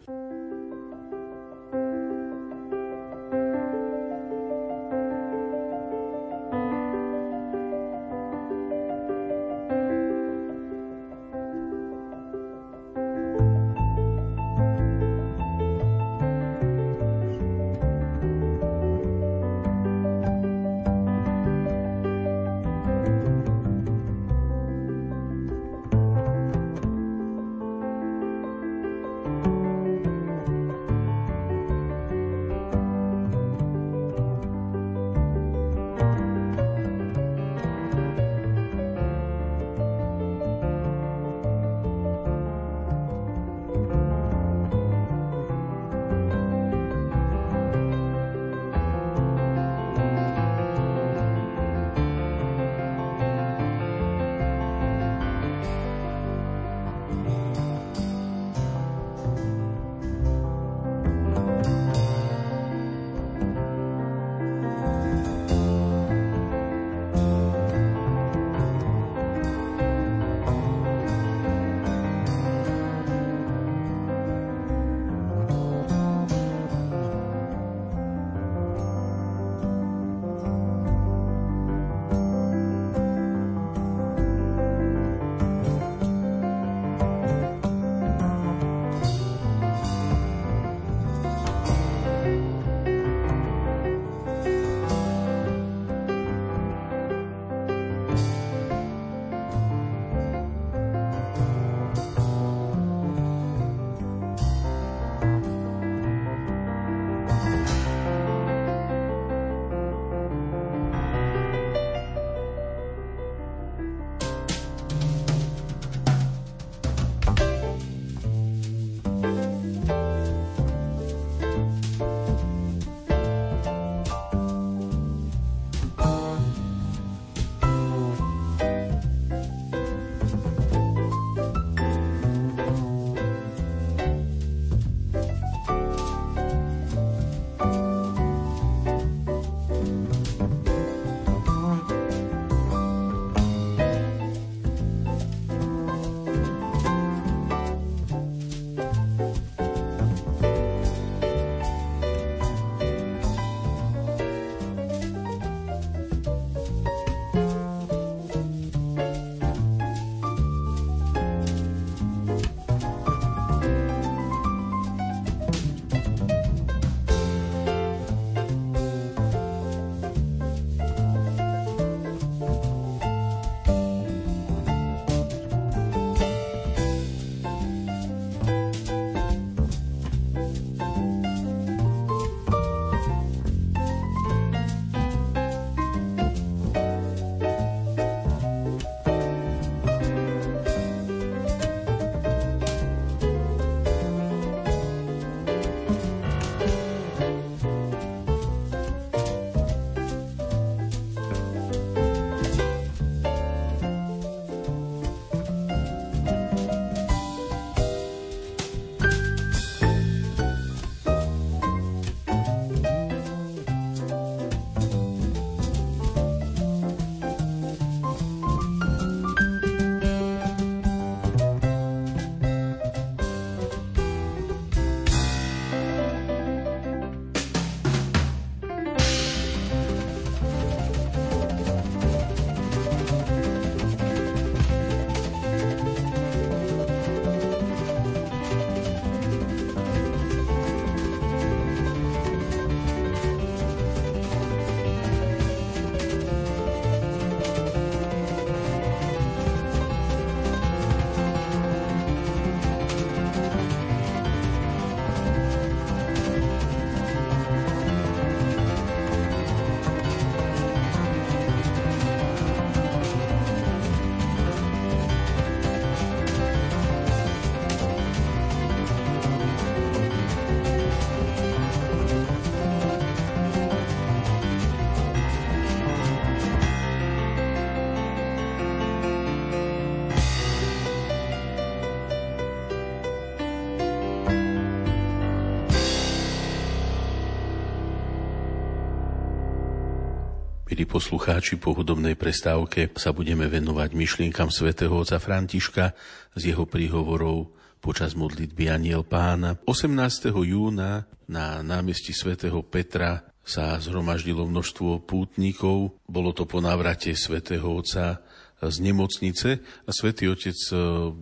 Milí poslucháči, po hudobnej prestávke sa budeme venovať myšlienkam svätého otca Františka z jeho príhovorov počas modlitby Aniel pána. 18. júna na námestí svätého Petra sa zhromaždilo množstvo pútnikov. Bolo to po návrate svätého otca z nemocnice a svätý Otec e,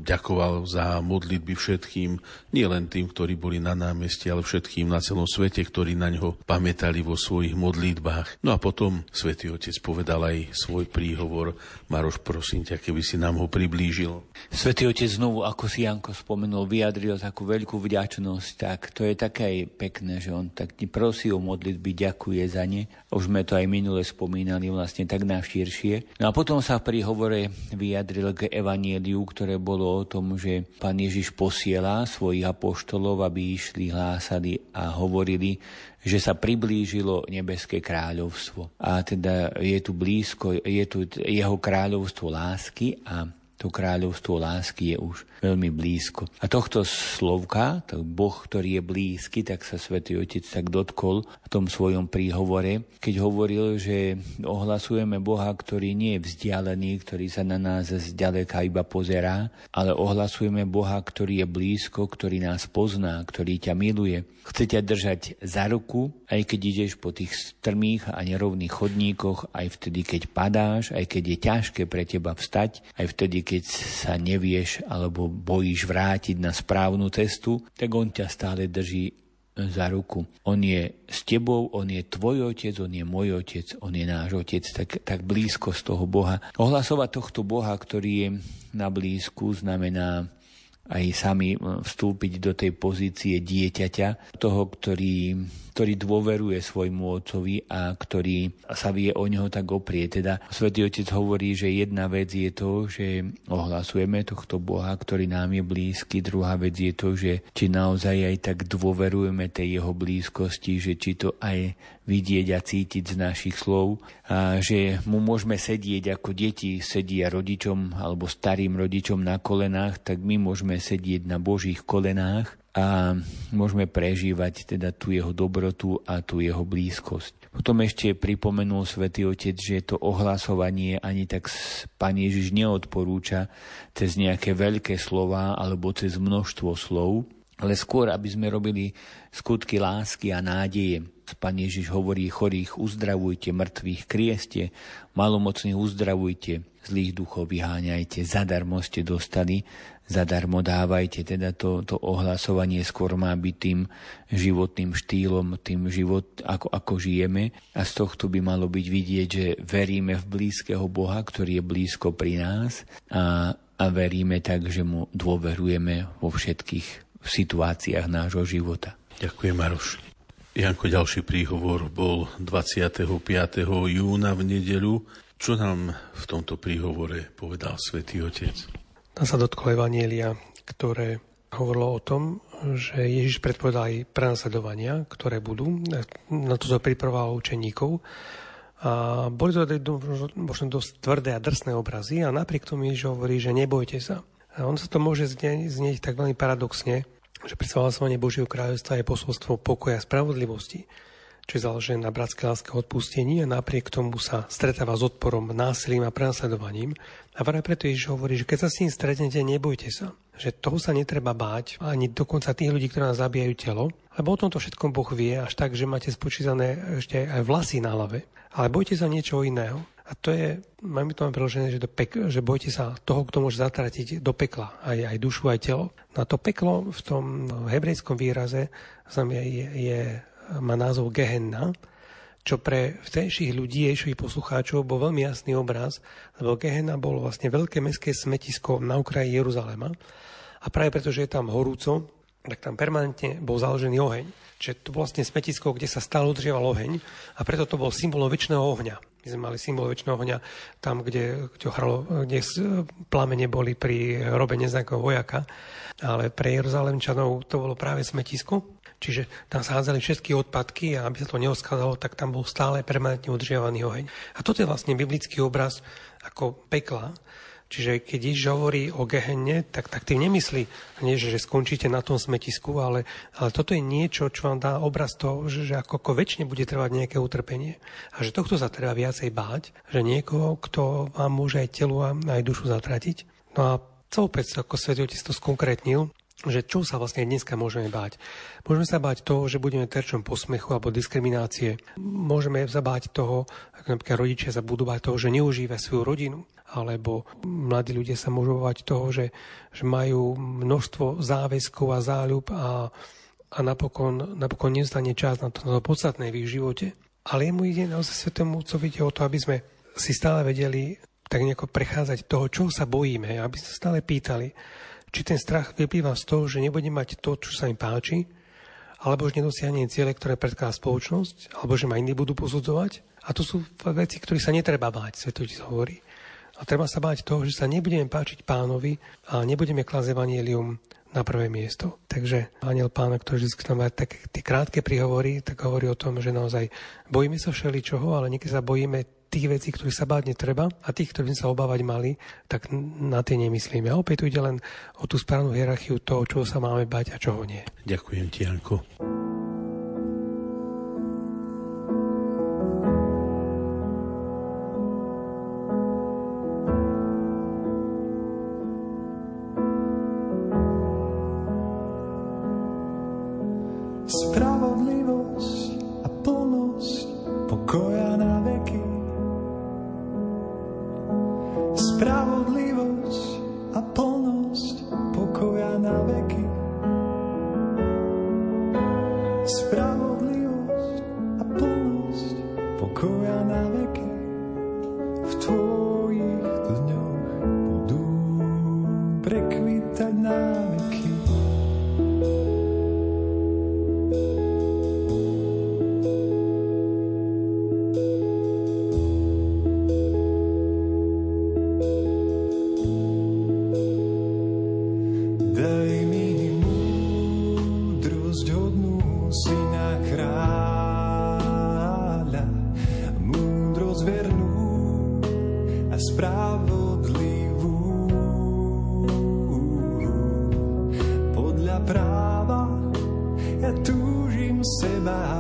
ďakoval za modlitby všetkým, nie len tým, ktorí boli na námestí, ale všetkým na celom svete, ktorí na ňo pamätali vo svojich modlitbách. No a potom svätý Otec povedal aj svoj príhovor. Maroš, prosím ťa, keby si nám ho priblížil. Svetý Otec znovu, ako si Janko spomenul, vyjadril takú veľkú vďačnosť, tak to je také pekné, že on tak prosí o modlitby, ďakuje za ne. Už sme to aj minule spomínali vlastne tak na širšie. No a potom sa v príhovor príhovore vyjadril k evanieliu, ktoré bolo o tom, že pán Ježiš posiela svojich apoštolov, aby išli, hlásali a hovorili, že sa priblížilo nebeské kráľovstvo. A teda je tu blízko, je tu jeho kráľovstvo lásky a to kráľovstvo lásky je už veľmi blízko. A tohto slovka, to Boh, ktorý je blízky, tak sa svätý Otec tak dotkol v tom svojom príhovore, keď hovoril, že ohlasujeme Boha, ktorý nie je vzdialený, ktorý sa na nás zďaleka iba pozerá, ale ohlasujeme Boha, ktorý je blízko, ktorý nás pozná, ktorý ťa miluje. Chce ťa držať za ruku, aj keď ideš po tých strmých a nerovných chodníkoch, aj vtedy, keď padáš, aj keď je ťažké pre teba vstať, aj vtedy, keď sa nevieš alebo bojíš vrátiť na správnu cestu, tak on ťa stále drží za ruku. On je s tebou, on je tvoj otec, on je môj otec, on je náš otec, tak, tak blízko z toho Boha. Ohlasovať tohto Boha, ktorý je na blízku, znamená aj sami vstúpiť do tej pozície dieťaťa, toho, ktorý ktorý dôveruje svojmu otcovi a ktorý sa vie o neho tak oprieť. Teda Svetý Otec hovorí, že jedna vec je to, že ohlasujeme tohto Boha, ktorý nám je blízky. Druhá vec je to, že či naozaj aj tak dôverujeme tej jeho blízkosti, že či to aj vidieť a cítiť z našich slov, a že mu môžeme sedieť ako deti sedia rodičom alebo starým rodičom na kolenách, tak my môžeme sedieť na Božích kolenách a môžeme prežívať teda tú jeho dobrotu a tú jeho blízkosť. Potom ešte pripomenul svätý Otec, že to ohlasovanie ani tak Pán Ježiš neodporúča cez nejaké veľké slova alebo cez množstvo slov, ale skôr, aby sme robili skutky lásky a nádeje. Pán Ježiš hovorí, chorých uzdravujte, mŕtvych krieste, malomocných uzdravujte, zlých duchov vyháňajte, zadarmo ste dostali, zadarmo dávajte. Teda to, to ohlasovanie skôr má byť tým životným štýlom, tým život, ako, ako žijeme. A z tohto by malo byť vidieť, že veríme v blízkeho Boha, ktorý je blízko pri nás a, a veríme tak, že mu dôverujeme vo všetkých situáciách nášho života. Ďakujem, Maroš. Janko, ďalší príhovor bol 25. júna v nedeľu. Čo nám v tomto príhovore povedal svätý Otec? Tam sa dotklo Evanielia, ktoré hovorilo o tom, že Ježiš predpovedal aj prenasledovania, ktoré budú. Na to sa pripravoval učeníkov. A boli to možno dosť tvrdé a drsné obrazy a napriek tomu Ježiš hovorí, že nebojte sa. A on sa to môže znieť, znieť tak veľmi paradoxne, že pri hlasovanie Božieho kráľovstva je posolstvo pokoja a spravodlivosti čo je založené na bratskej láske odpustení a napriek tomu sa stretáva s odporom, násilím a prenasledovaním. A práve preto Ježiš hovorí, že keď sa s ním stretnete, nebojte sa. Že toho sa netreba báť, ani dokonca tých ľudí, ktorí nás zabíjajú telo, lebo o tomto všetkom Boh vie, až tak, že máte spočítané ešte aj vlasy na hlave. Ale bojte sa niečo iného. A to je, máme to preložené, že, do pek- že bojte sa toho, kto môže zatratiť do pekla, aj, aj dušu, aj telo. No to peklo v tom hebrejskom výraze je, je má názov Gehenna, čo pre vtejších ľudí, jejších poslucháčov, bol veľmi jasný obraz, lebo Gehenna bolo vlastne veľké mestské smetisko na okraji Jeruzalema a práve preto, že je tam horúco, tak tam permanentne bol založený oheň. Čiže to bolo vlastne smetisko, kde sa stále udržiaval oheň a preto to bol symbolom väčšného ohňa. My sme mali symbol väčšného ohňa tam, kde, kde, ochralo, kde plamene boli pri robe neznakového vojaka, ale pre Jeruzalemčanov to bolo práve smetisko, Čiže tam sa hádzali všetky odpadky a aby sa to neoskladalo, tak tam bol stále permanentne udržiavaný oheň. A toto je vlastne biblický obraz ako pekla, Čiže keď Ježiš hovorí o gehenne, tak, tak tým nemyslí, nie, že, že skončíte na tom smetisku, ale, ale toto je niečo, čo vám dá obraz toho, že, že ako, ako väčšine bude trvať nejaké utrpenie. A že tohto sa treba viacej báť, že niekoho, kto vám môže aj telo a aj dušu zatratiť. No a co opäť, ako Svetý Otec to skonkrétnil, že čo sa vlastne dneska môžeme báť. Môžeme sa báť toho, že budeme terčom posmechu alebo diskriminácie. Môžeme sa báť toho, ako napríklad rodičia sa budú báť toho, že neužíva svoju rodinu. Alebo mladí ľudia sa môžu báť toho, že, že majú množstvo záväzkov a záľub a, a napokon, napokon nevstane čas na to, na to podstatné v ich živote. Ale jemu ide naozaj Svetému Otcovi o to, aby sme si stále vedeli tak nejako prechádzať toho, čo sa bojíme, aby sa stále pýtali, či ten strach vyplýva z toho, že nebude mať to, čo sa im páči, alebo že nedosiahne ciele, ktoré predkladá spoločnosť, alebo že ma iní budú posudzovať. A to sú veci, ktoré sa netreba báť, Svetotec hovorí. A treba sa báť toho, že sa nebudeme páčiť pánovi a nebudeme klásť evanielium na prvé miesto. Takže aniel pána, ktorý vždy nám tak, tie krátke prihovory, tak hovorí o tom, že naozaj bojíme sa všeličoho, ale niekedy sa bojíme tých vecí, ktorých sa báť netreba a tých, ktorých sa obávať mali, tak na tie nemyslíme. A opäť ide len o tú správnu hierarchiu toho, čoho sa máme bať a čoho nie. Ďakujem ti, Janko.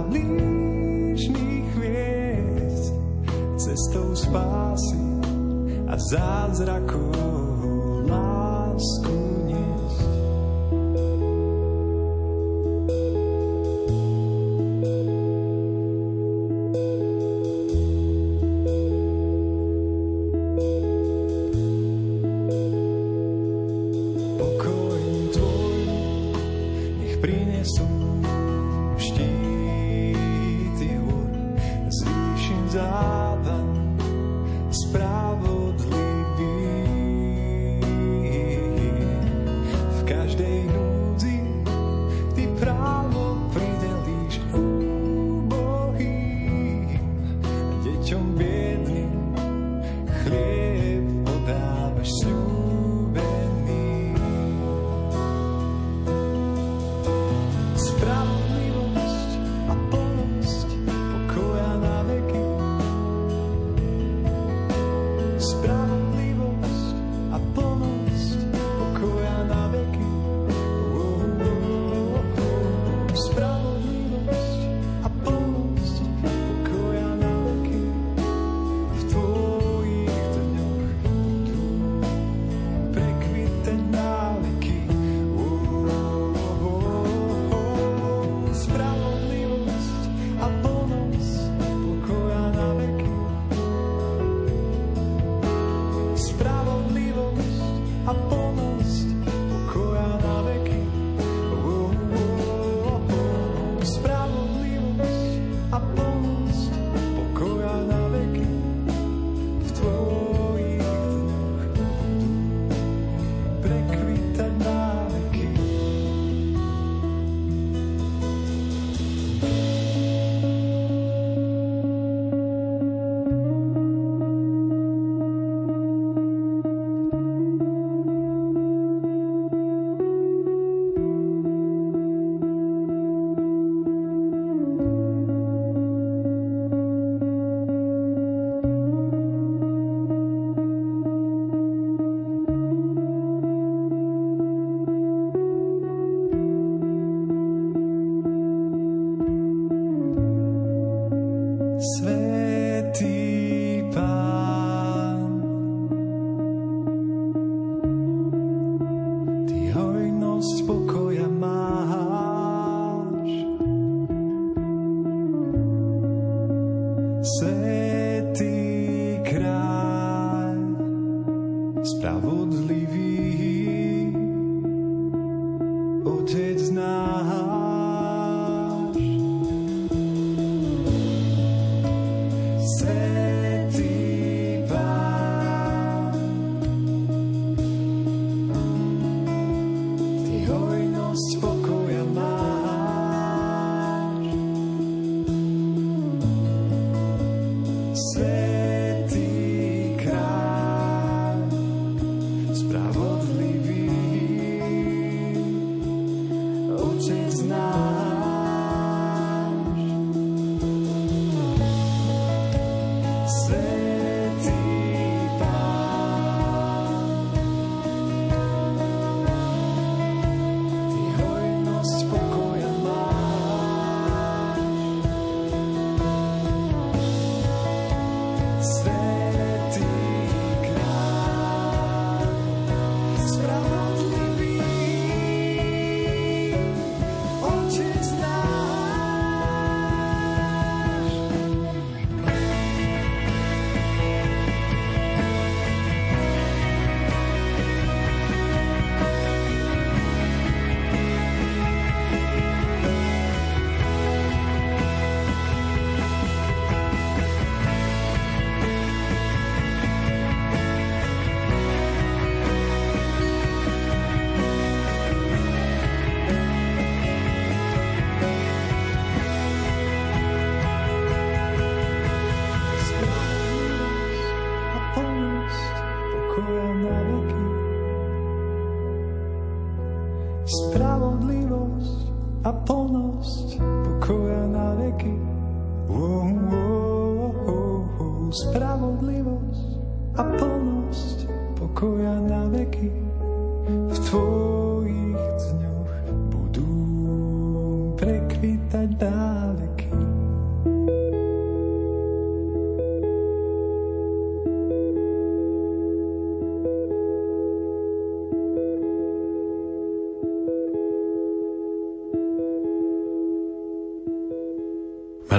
blížnych hviezd, cestou spásy a zázrakov láskou.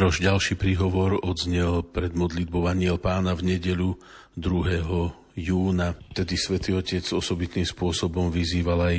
Maroš, ďalší príhovor odznel pred modlitbou Aniel pána v nedelu 2. júna. Tedy svätý Otec osobitným spôsobom vyzýval aj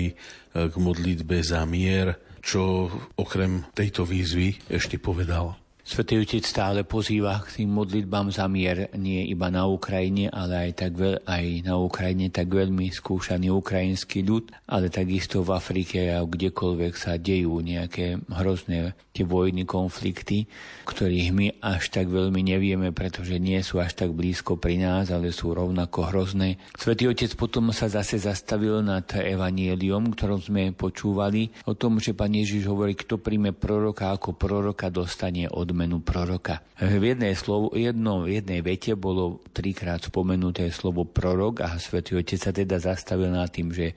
k modlitbe za mier, čo okrem tejto výzvy ešte povedal. Svetý Otec stále pozýva k tým modlitbám za mier, nie iba na Ukrajine, ale aj, tak veľ, aj na Ukrajine tak veľmi skúšaný ukrajinský ľud, ale takisto v Afrike a kdekoľvek sa dejú nejaké hrozné tie vojny, konflikty, ktorých my až tak veľmi nevieme, pretože nie sú až tak blízko pri nás, ale sú rovnako hrozné. Svetý Otec potom sa zase zastavil nad evanieliom, ktorom sme počúvali, o tom, že Pán Ježiš hovorí, kto príjme proroka ako proroka, dostane od odmenu proroka. V jednej, slovo, jedno, jednej vete bolo trikrát spomenuté slovo prorok a svätý Otec sa teda zastavil nad tým, že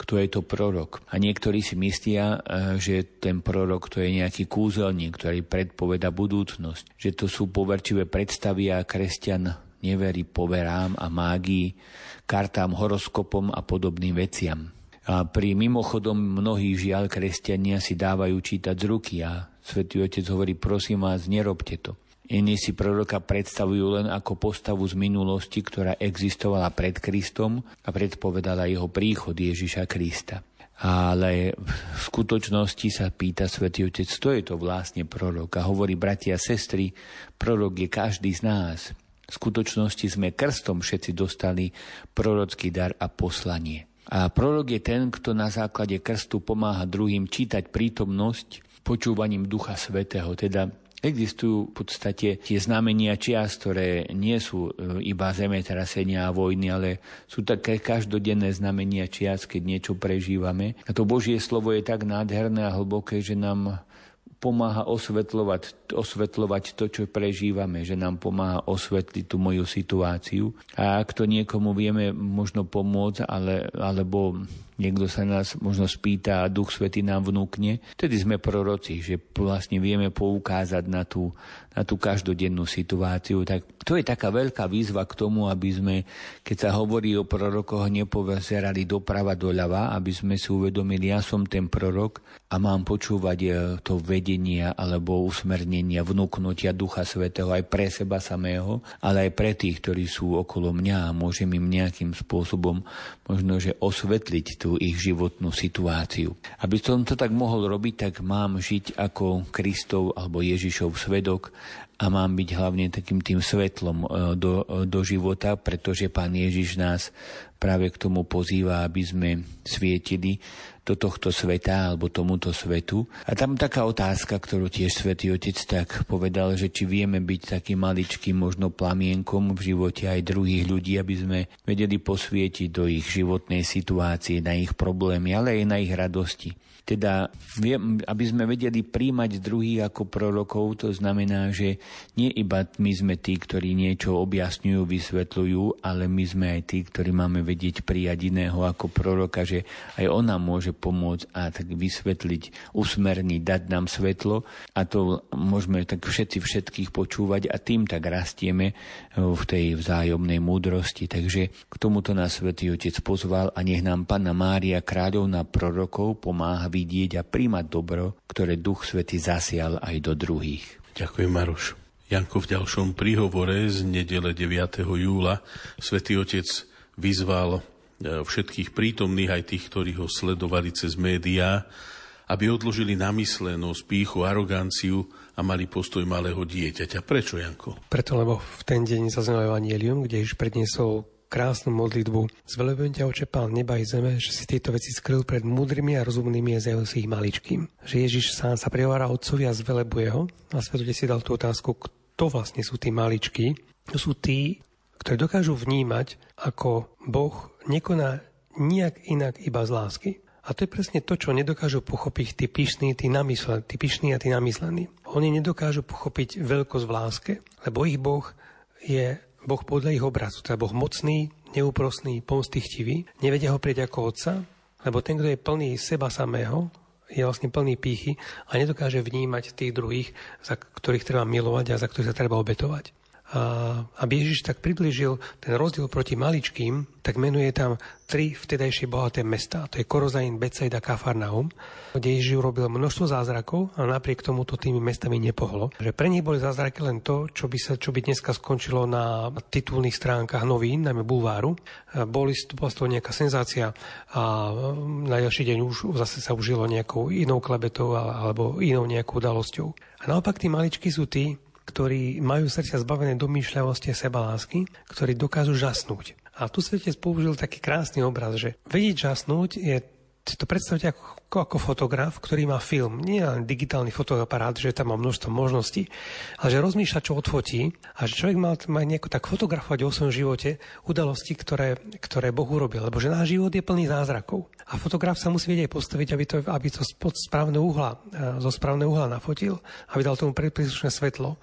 kto je to prorok. A niektorí si myslia, eh, že ten prorok to je nejaký kúzelník, ktorý predpoveda budúcnosť. Že to sú poverčivé predstavy a kresťan neverí poverám a mágii, kartám, horoskopom a podobným veciam. A pri mimochodom mnohí žiaľ kresťania si dávajú čítať z ruky a Svetý Otec hovorí, prosím vás, nerobte to. Iní si proroka predstavujú len ako postavu z minulosti, ktorá existovala pred Kristom a predpovedala jeho príchod Ježiša Krista. Ale v skutočnosti sa pýta Svetý Otec, kto je to vlastne prorok. A hovorí, bratia a sestry, prorok je každý z nás. V skutočnosti sme krstom všetci dostali prorocký dar a poslanie. A prorok je ten, kto na základe krstu pomáha druhým čítať prítomnosť počúvaním Ducha Svetého. Teda Existujú v podstate tie znamenia čias, ktoré nie sú e, iba zemetrasenia a vojny, ale sú také každodenné znamenia čias, keď niečo prežívame. A to Božie slovo je tak nádherné a hlboké, že nám pomáha osvetľovať, osvetľovať to, čo prežívame, že nám pomáha osvetliť tú moju situáciu. A ak to niekomu vieme možno pomôcť, ale, alebo niekto sa nás možno spýta a Duch Svety nám vnúkne, vtedy sme proroci, že vlastne vieme poukázať na tú, na tú každodennú situáciu. Tak to je taká veľká výzva k tomu, aby sme, keď sa hovorí o prorokoch, nepovezerali doprava doľava, aby sme si uvedomili, ja som ten prorok a mám počúvať e, to vedenie alebo usmernenia, vnúknutia Ducha Svetého aj pre seba samého, ale aj pre tých, ktorí sú okolo mňa a môžem im nejakým spôsobom možno, že osvetliť tú ich životnú situáciu. Aby som to tak mohol robiť, tak mám žiť ako Kristov alebo Ježišov svedok a mám byť hlavne takým tým svetlom e, do, do života, pretože Pán Ježiš nás práve k tomu pozýva, aby sme svietili do tohto sveta alebo tomuto svetu. A tam taká otázka, ktorú tiež Svetý Otec tak povedal, že či vieme byť takým maličkým možno plamienkom v živote aj druhých ľudí, aby sme vedeli posvietiť do ich životnej situácie, na ich problémy, ale aj na ich radosti. Teda, aby sme vedeli príjmať druhých ako prorokov, to znamená, že nie iba my sme tí, ktorí niečo objasňujú, vysvetľujú, ale my sme aj tí, ktorí máme vedieť prijať iného ako proroka, že aj ona môže pomôcť a tak vysvetliť, usmerniť, dať nám svetlo a to môžeme tak všetci všetkých počúvať a tým tak rastieme v tej vzájomnej múdrosti. Takže k tomuto nás Svetý Otec pozval a nech nám Panna Mária, kráľovna prorokov, pomáha vidieť a príjmať dobro, ktoré Duch Svety zasial aj do druhých. Ďakujem, Maroš. Janko, v ďalšom príhovore z nedele 9. júla Svetý Otec vyzval e, všetkých prítomných, aj tých, ktorí ho sledovali cez médiá, aby odložili namyslenosť, píchu, aroganciu a mali postoj malého dieťaťa. Prečo, Janko? Preto, lebo v ten deň zaznelo Evangelium, kde Ježiš predniesol krásnu modlitbu. Zveľujem ťa, oče pán neba i zeme, že si tieto veci skryl pred múdrymi a rozumnými a ich maličkým. Že Ježiš sám sa prehovára otcovi a zvelebuje ho. A svetode si dal tú otázku, kto vlastne sú tí maličky. To sú tí, ktorí dokážu vnímať, ako Boh nekoná nijak inak iba z lásky. A to je presne to, čo nedokážu pochopiť tí pyšní, tí namyslení, tí pyšní a tí namyslení. Oni nedokážu pochopiť veľkosť v láske, lebo ich Boh je Boh podľa ich obrazu, teda Boh mocný, neúprosný, pomstichtivý, nevedia ho prieť ako otca, lebo ten, kto je plný seba samého, je vlastne plný pýchy a nedokáže vnímať tých druhých, za ktorých treba milovať a za ktorých sa treba obetovať. A aby Ježiš tak približil ten rozdiel proti maličkým, tak menuje tam tri vtedajšie bohaté mesta. To je Korozain, Becajda, Kafarnaum, kde Ježiš urobil množstvo zázrakov a napriek tomu to tými mestami nepohlo. Že pre nich boli zázraky len to, čo by, sa, čo by dneska skončilo na titulných stránkach novín, najmä bulváru. Boli, to nejaká senzácia a na ďalší deň už zase sa užilo nejakou inou klebetou alebo inou nejakou udalosťou. A naopak tí maličky sú tí, ktorí majú srdcia zbavené domýšľavosti a sebalásky, ktorí dokážu žasnúť. A tu svetec použil taký krásny obraz, že vedieť žasnúť je si to predstavte ako, ako fotograf, ktorý má film. Nie len digitálny fotoaparát, že tam má množstvo možností, ale že rozmýšľa, čo odfotí a že človek má, má nejako tak fotografovať o svojom živote udalosti, ktoré, ktoré Boh urobil. Lebo že náš život je plný zázrakov. A fotograf sa musí vedieť postaviť, aby to, aby to spod správneho uhla, e, zo správneho uhla nafotil, aby dal tomu príslušné svetlo.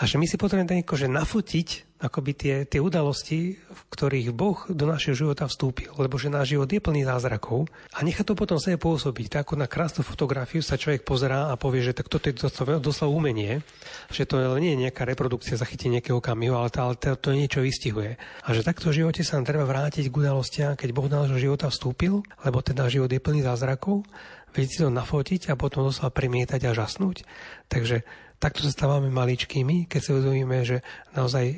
A že my si potrebujeme že nafotiť akoby tie, tie udalosti, v ktorých Boh do našeho života vstúpil. Lebo že náš život je plný zázrakov a nechá to potom sebe pôsobiť. Tak ako na krásnu fotografiu sa človek pozerá a povie, že tak toto je doslova umenie, že to nie je nejaká reprodukcia zachytenia nejakého kamihu, ale to, ale to, to niečo vystihuje. A že takto v živote sa nám treba vrátiť k udalostiam, keď Boh do nášho života vstúpil, lebo náš život je plný zázrakov, vedieť si to nafotiť a potom doslova premietať a žasnúť. Takže Takto sa stávame maličkými, keď sa uvedomíme, že naozaj e,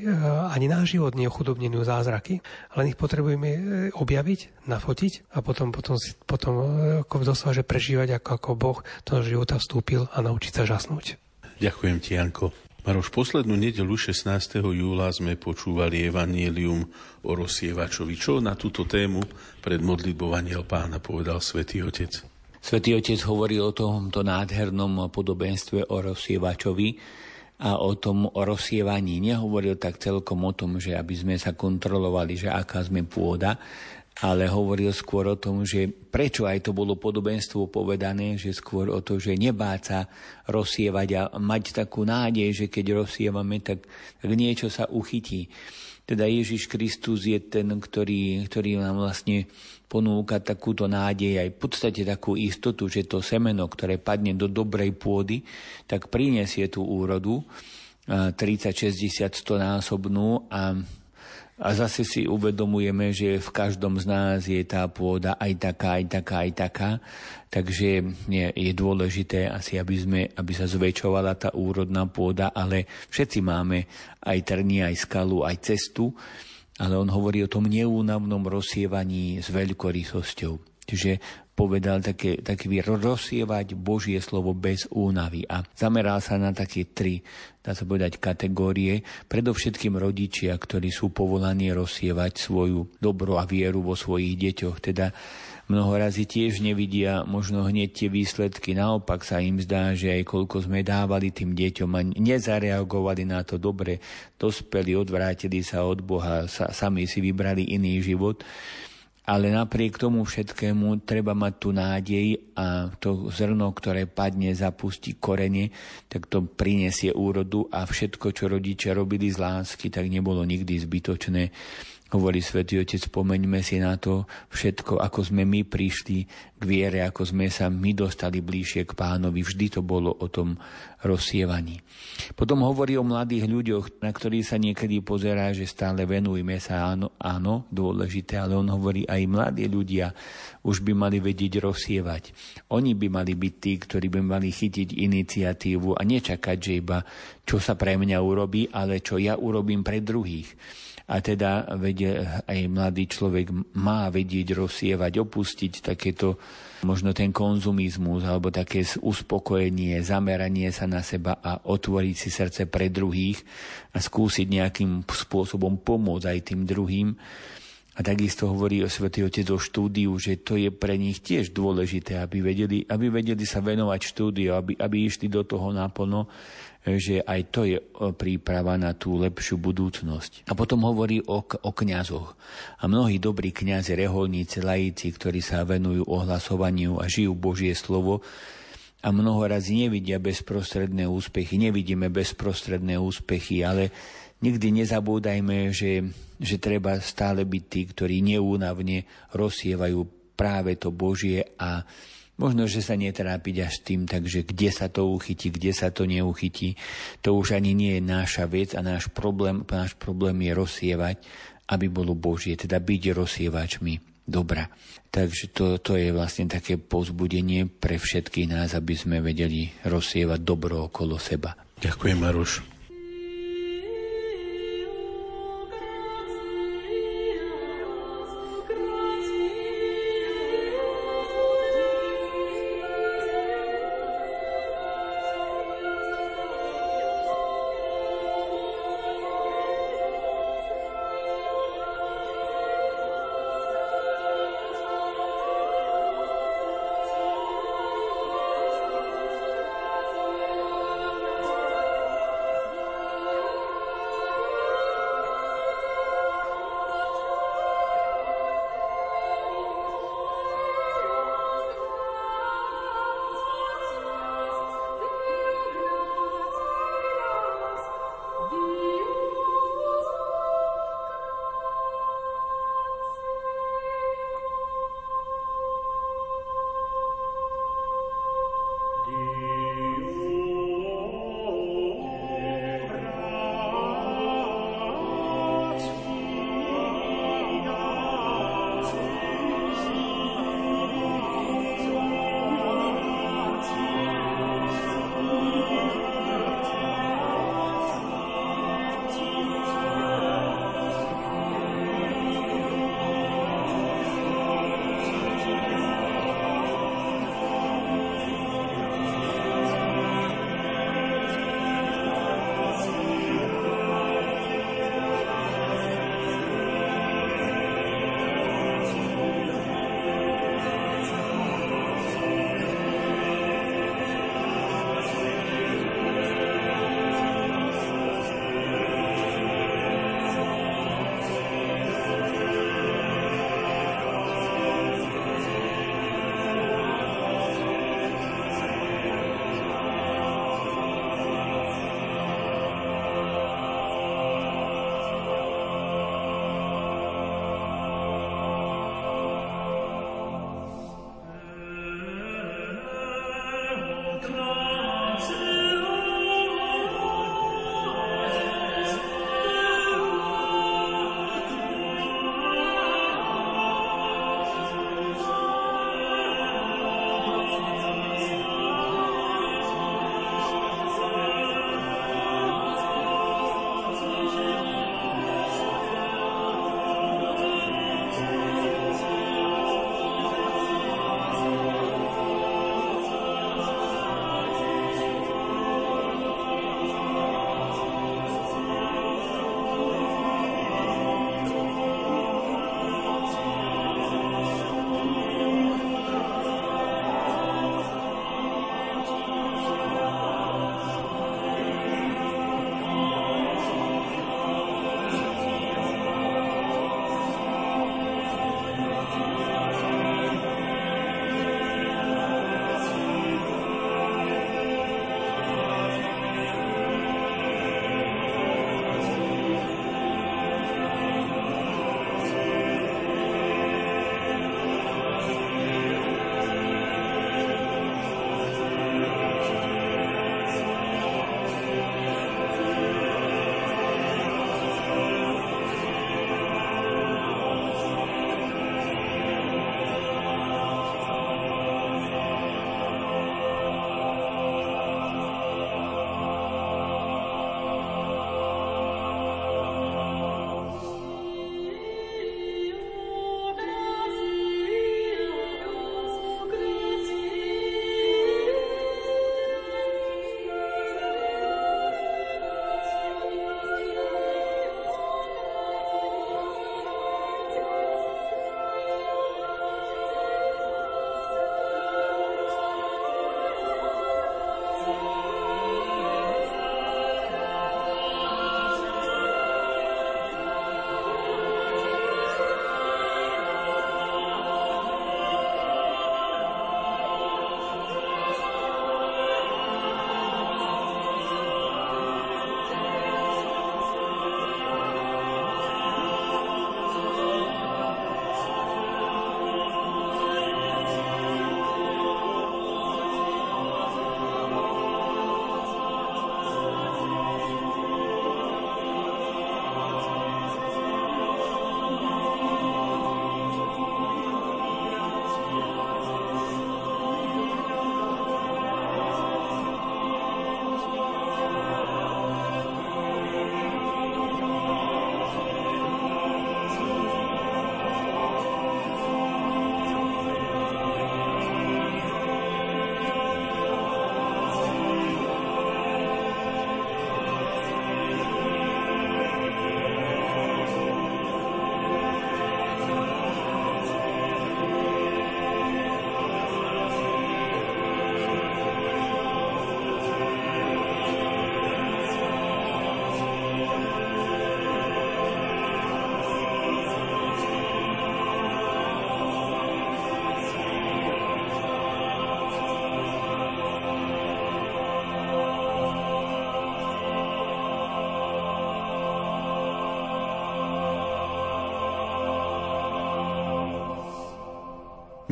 ani náš život nie je ochudobnený zázraky, ale ich potrebujeme e, objaviť, nafotiť a potom, potom, potom e, ako doslova, že prežívať, ako, ako Boh do života vstúpil a naučiť sa žasnúť. Ďakujem ti, Janko. Maroš, poslednú nedelu 16. júla sme počúvali Evangelium o rozsievačovi. Čo na túto tému pred modlitbou Aniel pána povedal svätý Otec? Svetý Otec hovorí o tomto nádhernom podobenstve o rozsievačovi a o tom o rozsievaní. Nehovoril tak celkom o tom, že aby sme sa kontrolovali, že aká sme pôda, ale hovoril skôr o tom, že prečo aj to bolo podobenstvo povedané, že skôr o to, že nebáť sa rozsievať a mať takú nádej, že keď rozsievame, tak, tak niečo sa uchytí. Teda Ježiš Kristus je ten, ktorý, ktorý nám vlastne ponúka takúto nádej, aj v podstate takú istotu, že to semeno, ktoré padne do dobrej pôdy, tak prinesie tú úrodu 30, 60, 100 násobnú a a zase si uvedomujeme, že v každom z nás je tá pôda aj taká, aj taká, aj taká. Takže je, je dôležité asi, aby, sme, aby sa zväčšovala tá úrodná pôda, ale všetci máme aj trny, aj skalu, aj cestu. Ale on hovorí o tom neúnavnom rozsievaní s veľkorysosťou. Čiže povedal také, taký rozsievať Božie slovo bez únavy a zameral sa na také tri, dá sa povedať, kategórie. Predovšetkým rodičia, ktorí sú povolaní rozsievať svoju dobro a vieru vo svojich deťoch. Teda mnoho razy tiež nevidia možno hneď tie výsledky. Naopak sa im zdá, že aj koľko sme dávali tým deťom a nezareagovali na to dobre, dospeli, odvrátili sa od Boha, sa, sami si vybrali iný život ale napriek tomu všetkému treba mať tú nádej a to zrno, ktoré padne, zapustí korene, tak to prinesie úrodu a všetko, čo rodičia robili z lásky, tak nebolo nikdy zbytočné. Hovorí svätý Otec, spomeňme si na to všetko, ako sme my prišli k viere, ako sme sa my dostali bližšie k pánovi. Vždy to bolo o tom rozsievaní. Potom hovorí o mladých ľuďoch, na ktorých sa niekedy pozerá, že stále venujme sa, áno, áno, dôležité, ale on hovorí aj mladí ľudia už by mali vedieť rozsievať. Oni by mali byť tí, ktorí by mali chytiť iniciatívu a nečakať, že iba čo sa pre mňa urobí, ale čo ja urobím pre druhých a teda vedie, aj mladý človek má vedieť rozsievať, opustiť takéto možno ten konzumizmus alebo také uspokojenie, zameranie sa na seba a otvoriť si srdce pre druhých a skúsiť nejakým spôsobom pomôcť aj tým druhým. A takisto hovorí o Svetý Otec o štúdiu, že to je pre nich tiež dôležité, aby vedeli, aby vedeli sa venovať štúdiu, aby, aby išli do toho naplno že aj to je príprava na tú lepšiu budúcnosť. A potom hovorí o, o kňazoch. A mnohí dobrí kňazi, reholníci, lajíci, ktorí sa venujú ohlasovaniu a žijú Božie slovo, a mnoho razy nevidia bezprostredné úspechy, nevidíme bezprostredné úspechy, ale nikdy nezabúdajme, že, že treba stále byť tí, ktorí neúnavne rozsievajú práve to Božie a Možno, že sa netrápiť až tým, takže kde sa to uchytí, kde sa to neuchytí, to už ani nie je náša vec a náš problém, náš problém je rozsievať, aby bolo Božie, teda byť rozsievačmi dobra. Takže to, to je vlastne také pozbudenie pre všetkých nás, aby sme vedeli rozsievať dobro okolo seba. Ďakujem, Maruš.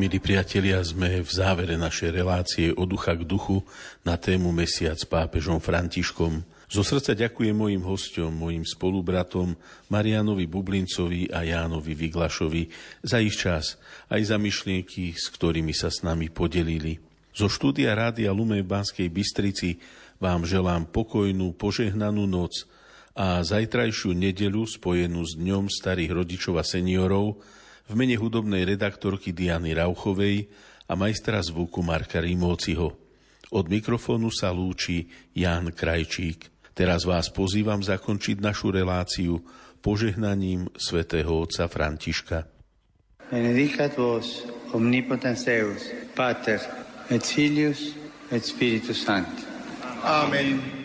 Milí priatelia, sme v závere našej relácie od ducha k duchu na tému Mesiac s pápežom Františkom. Zo srdca ďakujem mojim hostom, mojim spolubratom Marianovi Bublincovi a Jánovi Vyglašovi za ich čas, aj za myšlienky, s ktorými sa s nami podelili. Zo štúdia Rádia Lume v Banskej Bystrici vám želám pokojnú, požehnanú noc a zajtrajšiu nedelu spojenú s Dňom starých rodičov a seniorov v mene hudobnej redaktorky Diany Rauchovej a majstra zvuku Marka Rimóciho. Od mikrofónu sa lúči Ján Krajčík. Teraz vás pozývam zakončiť našu reláciu požehnaním svätého otca Františka. Benedicat vos omnipotens Deus, Pater et Filius et Spiritus Sancti. Amen.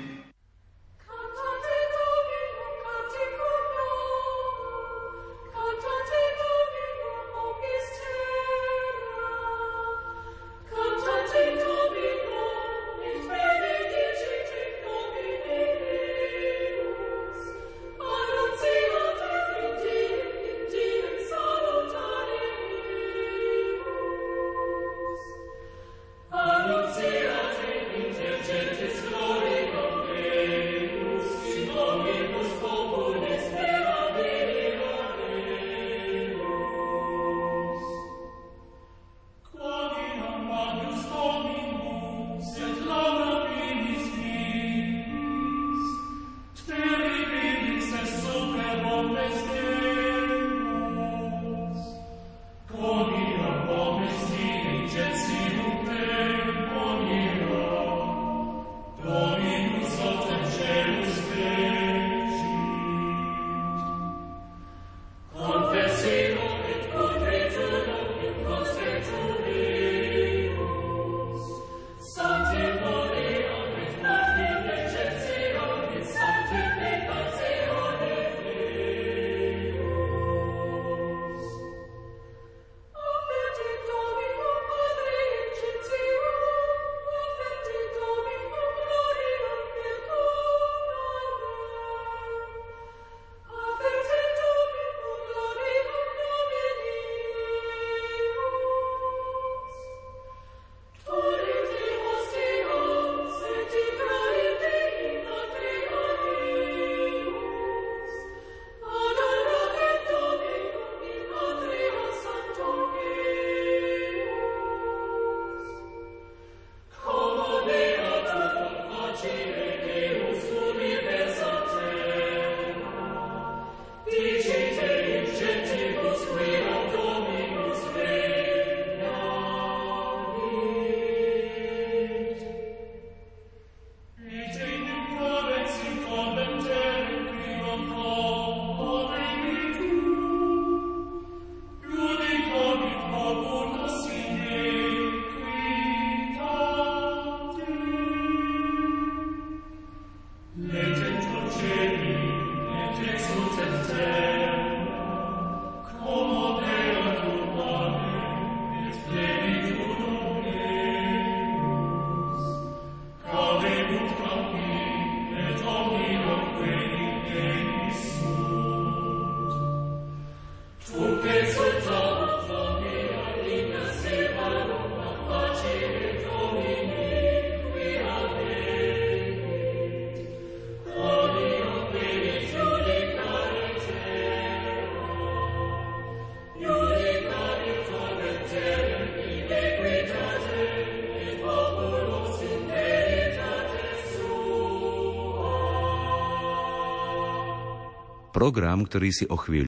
Program, ktorý si o chvíľu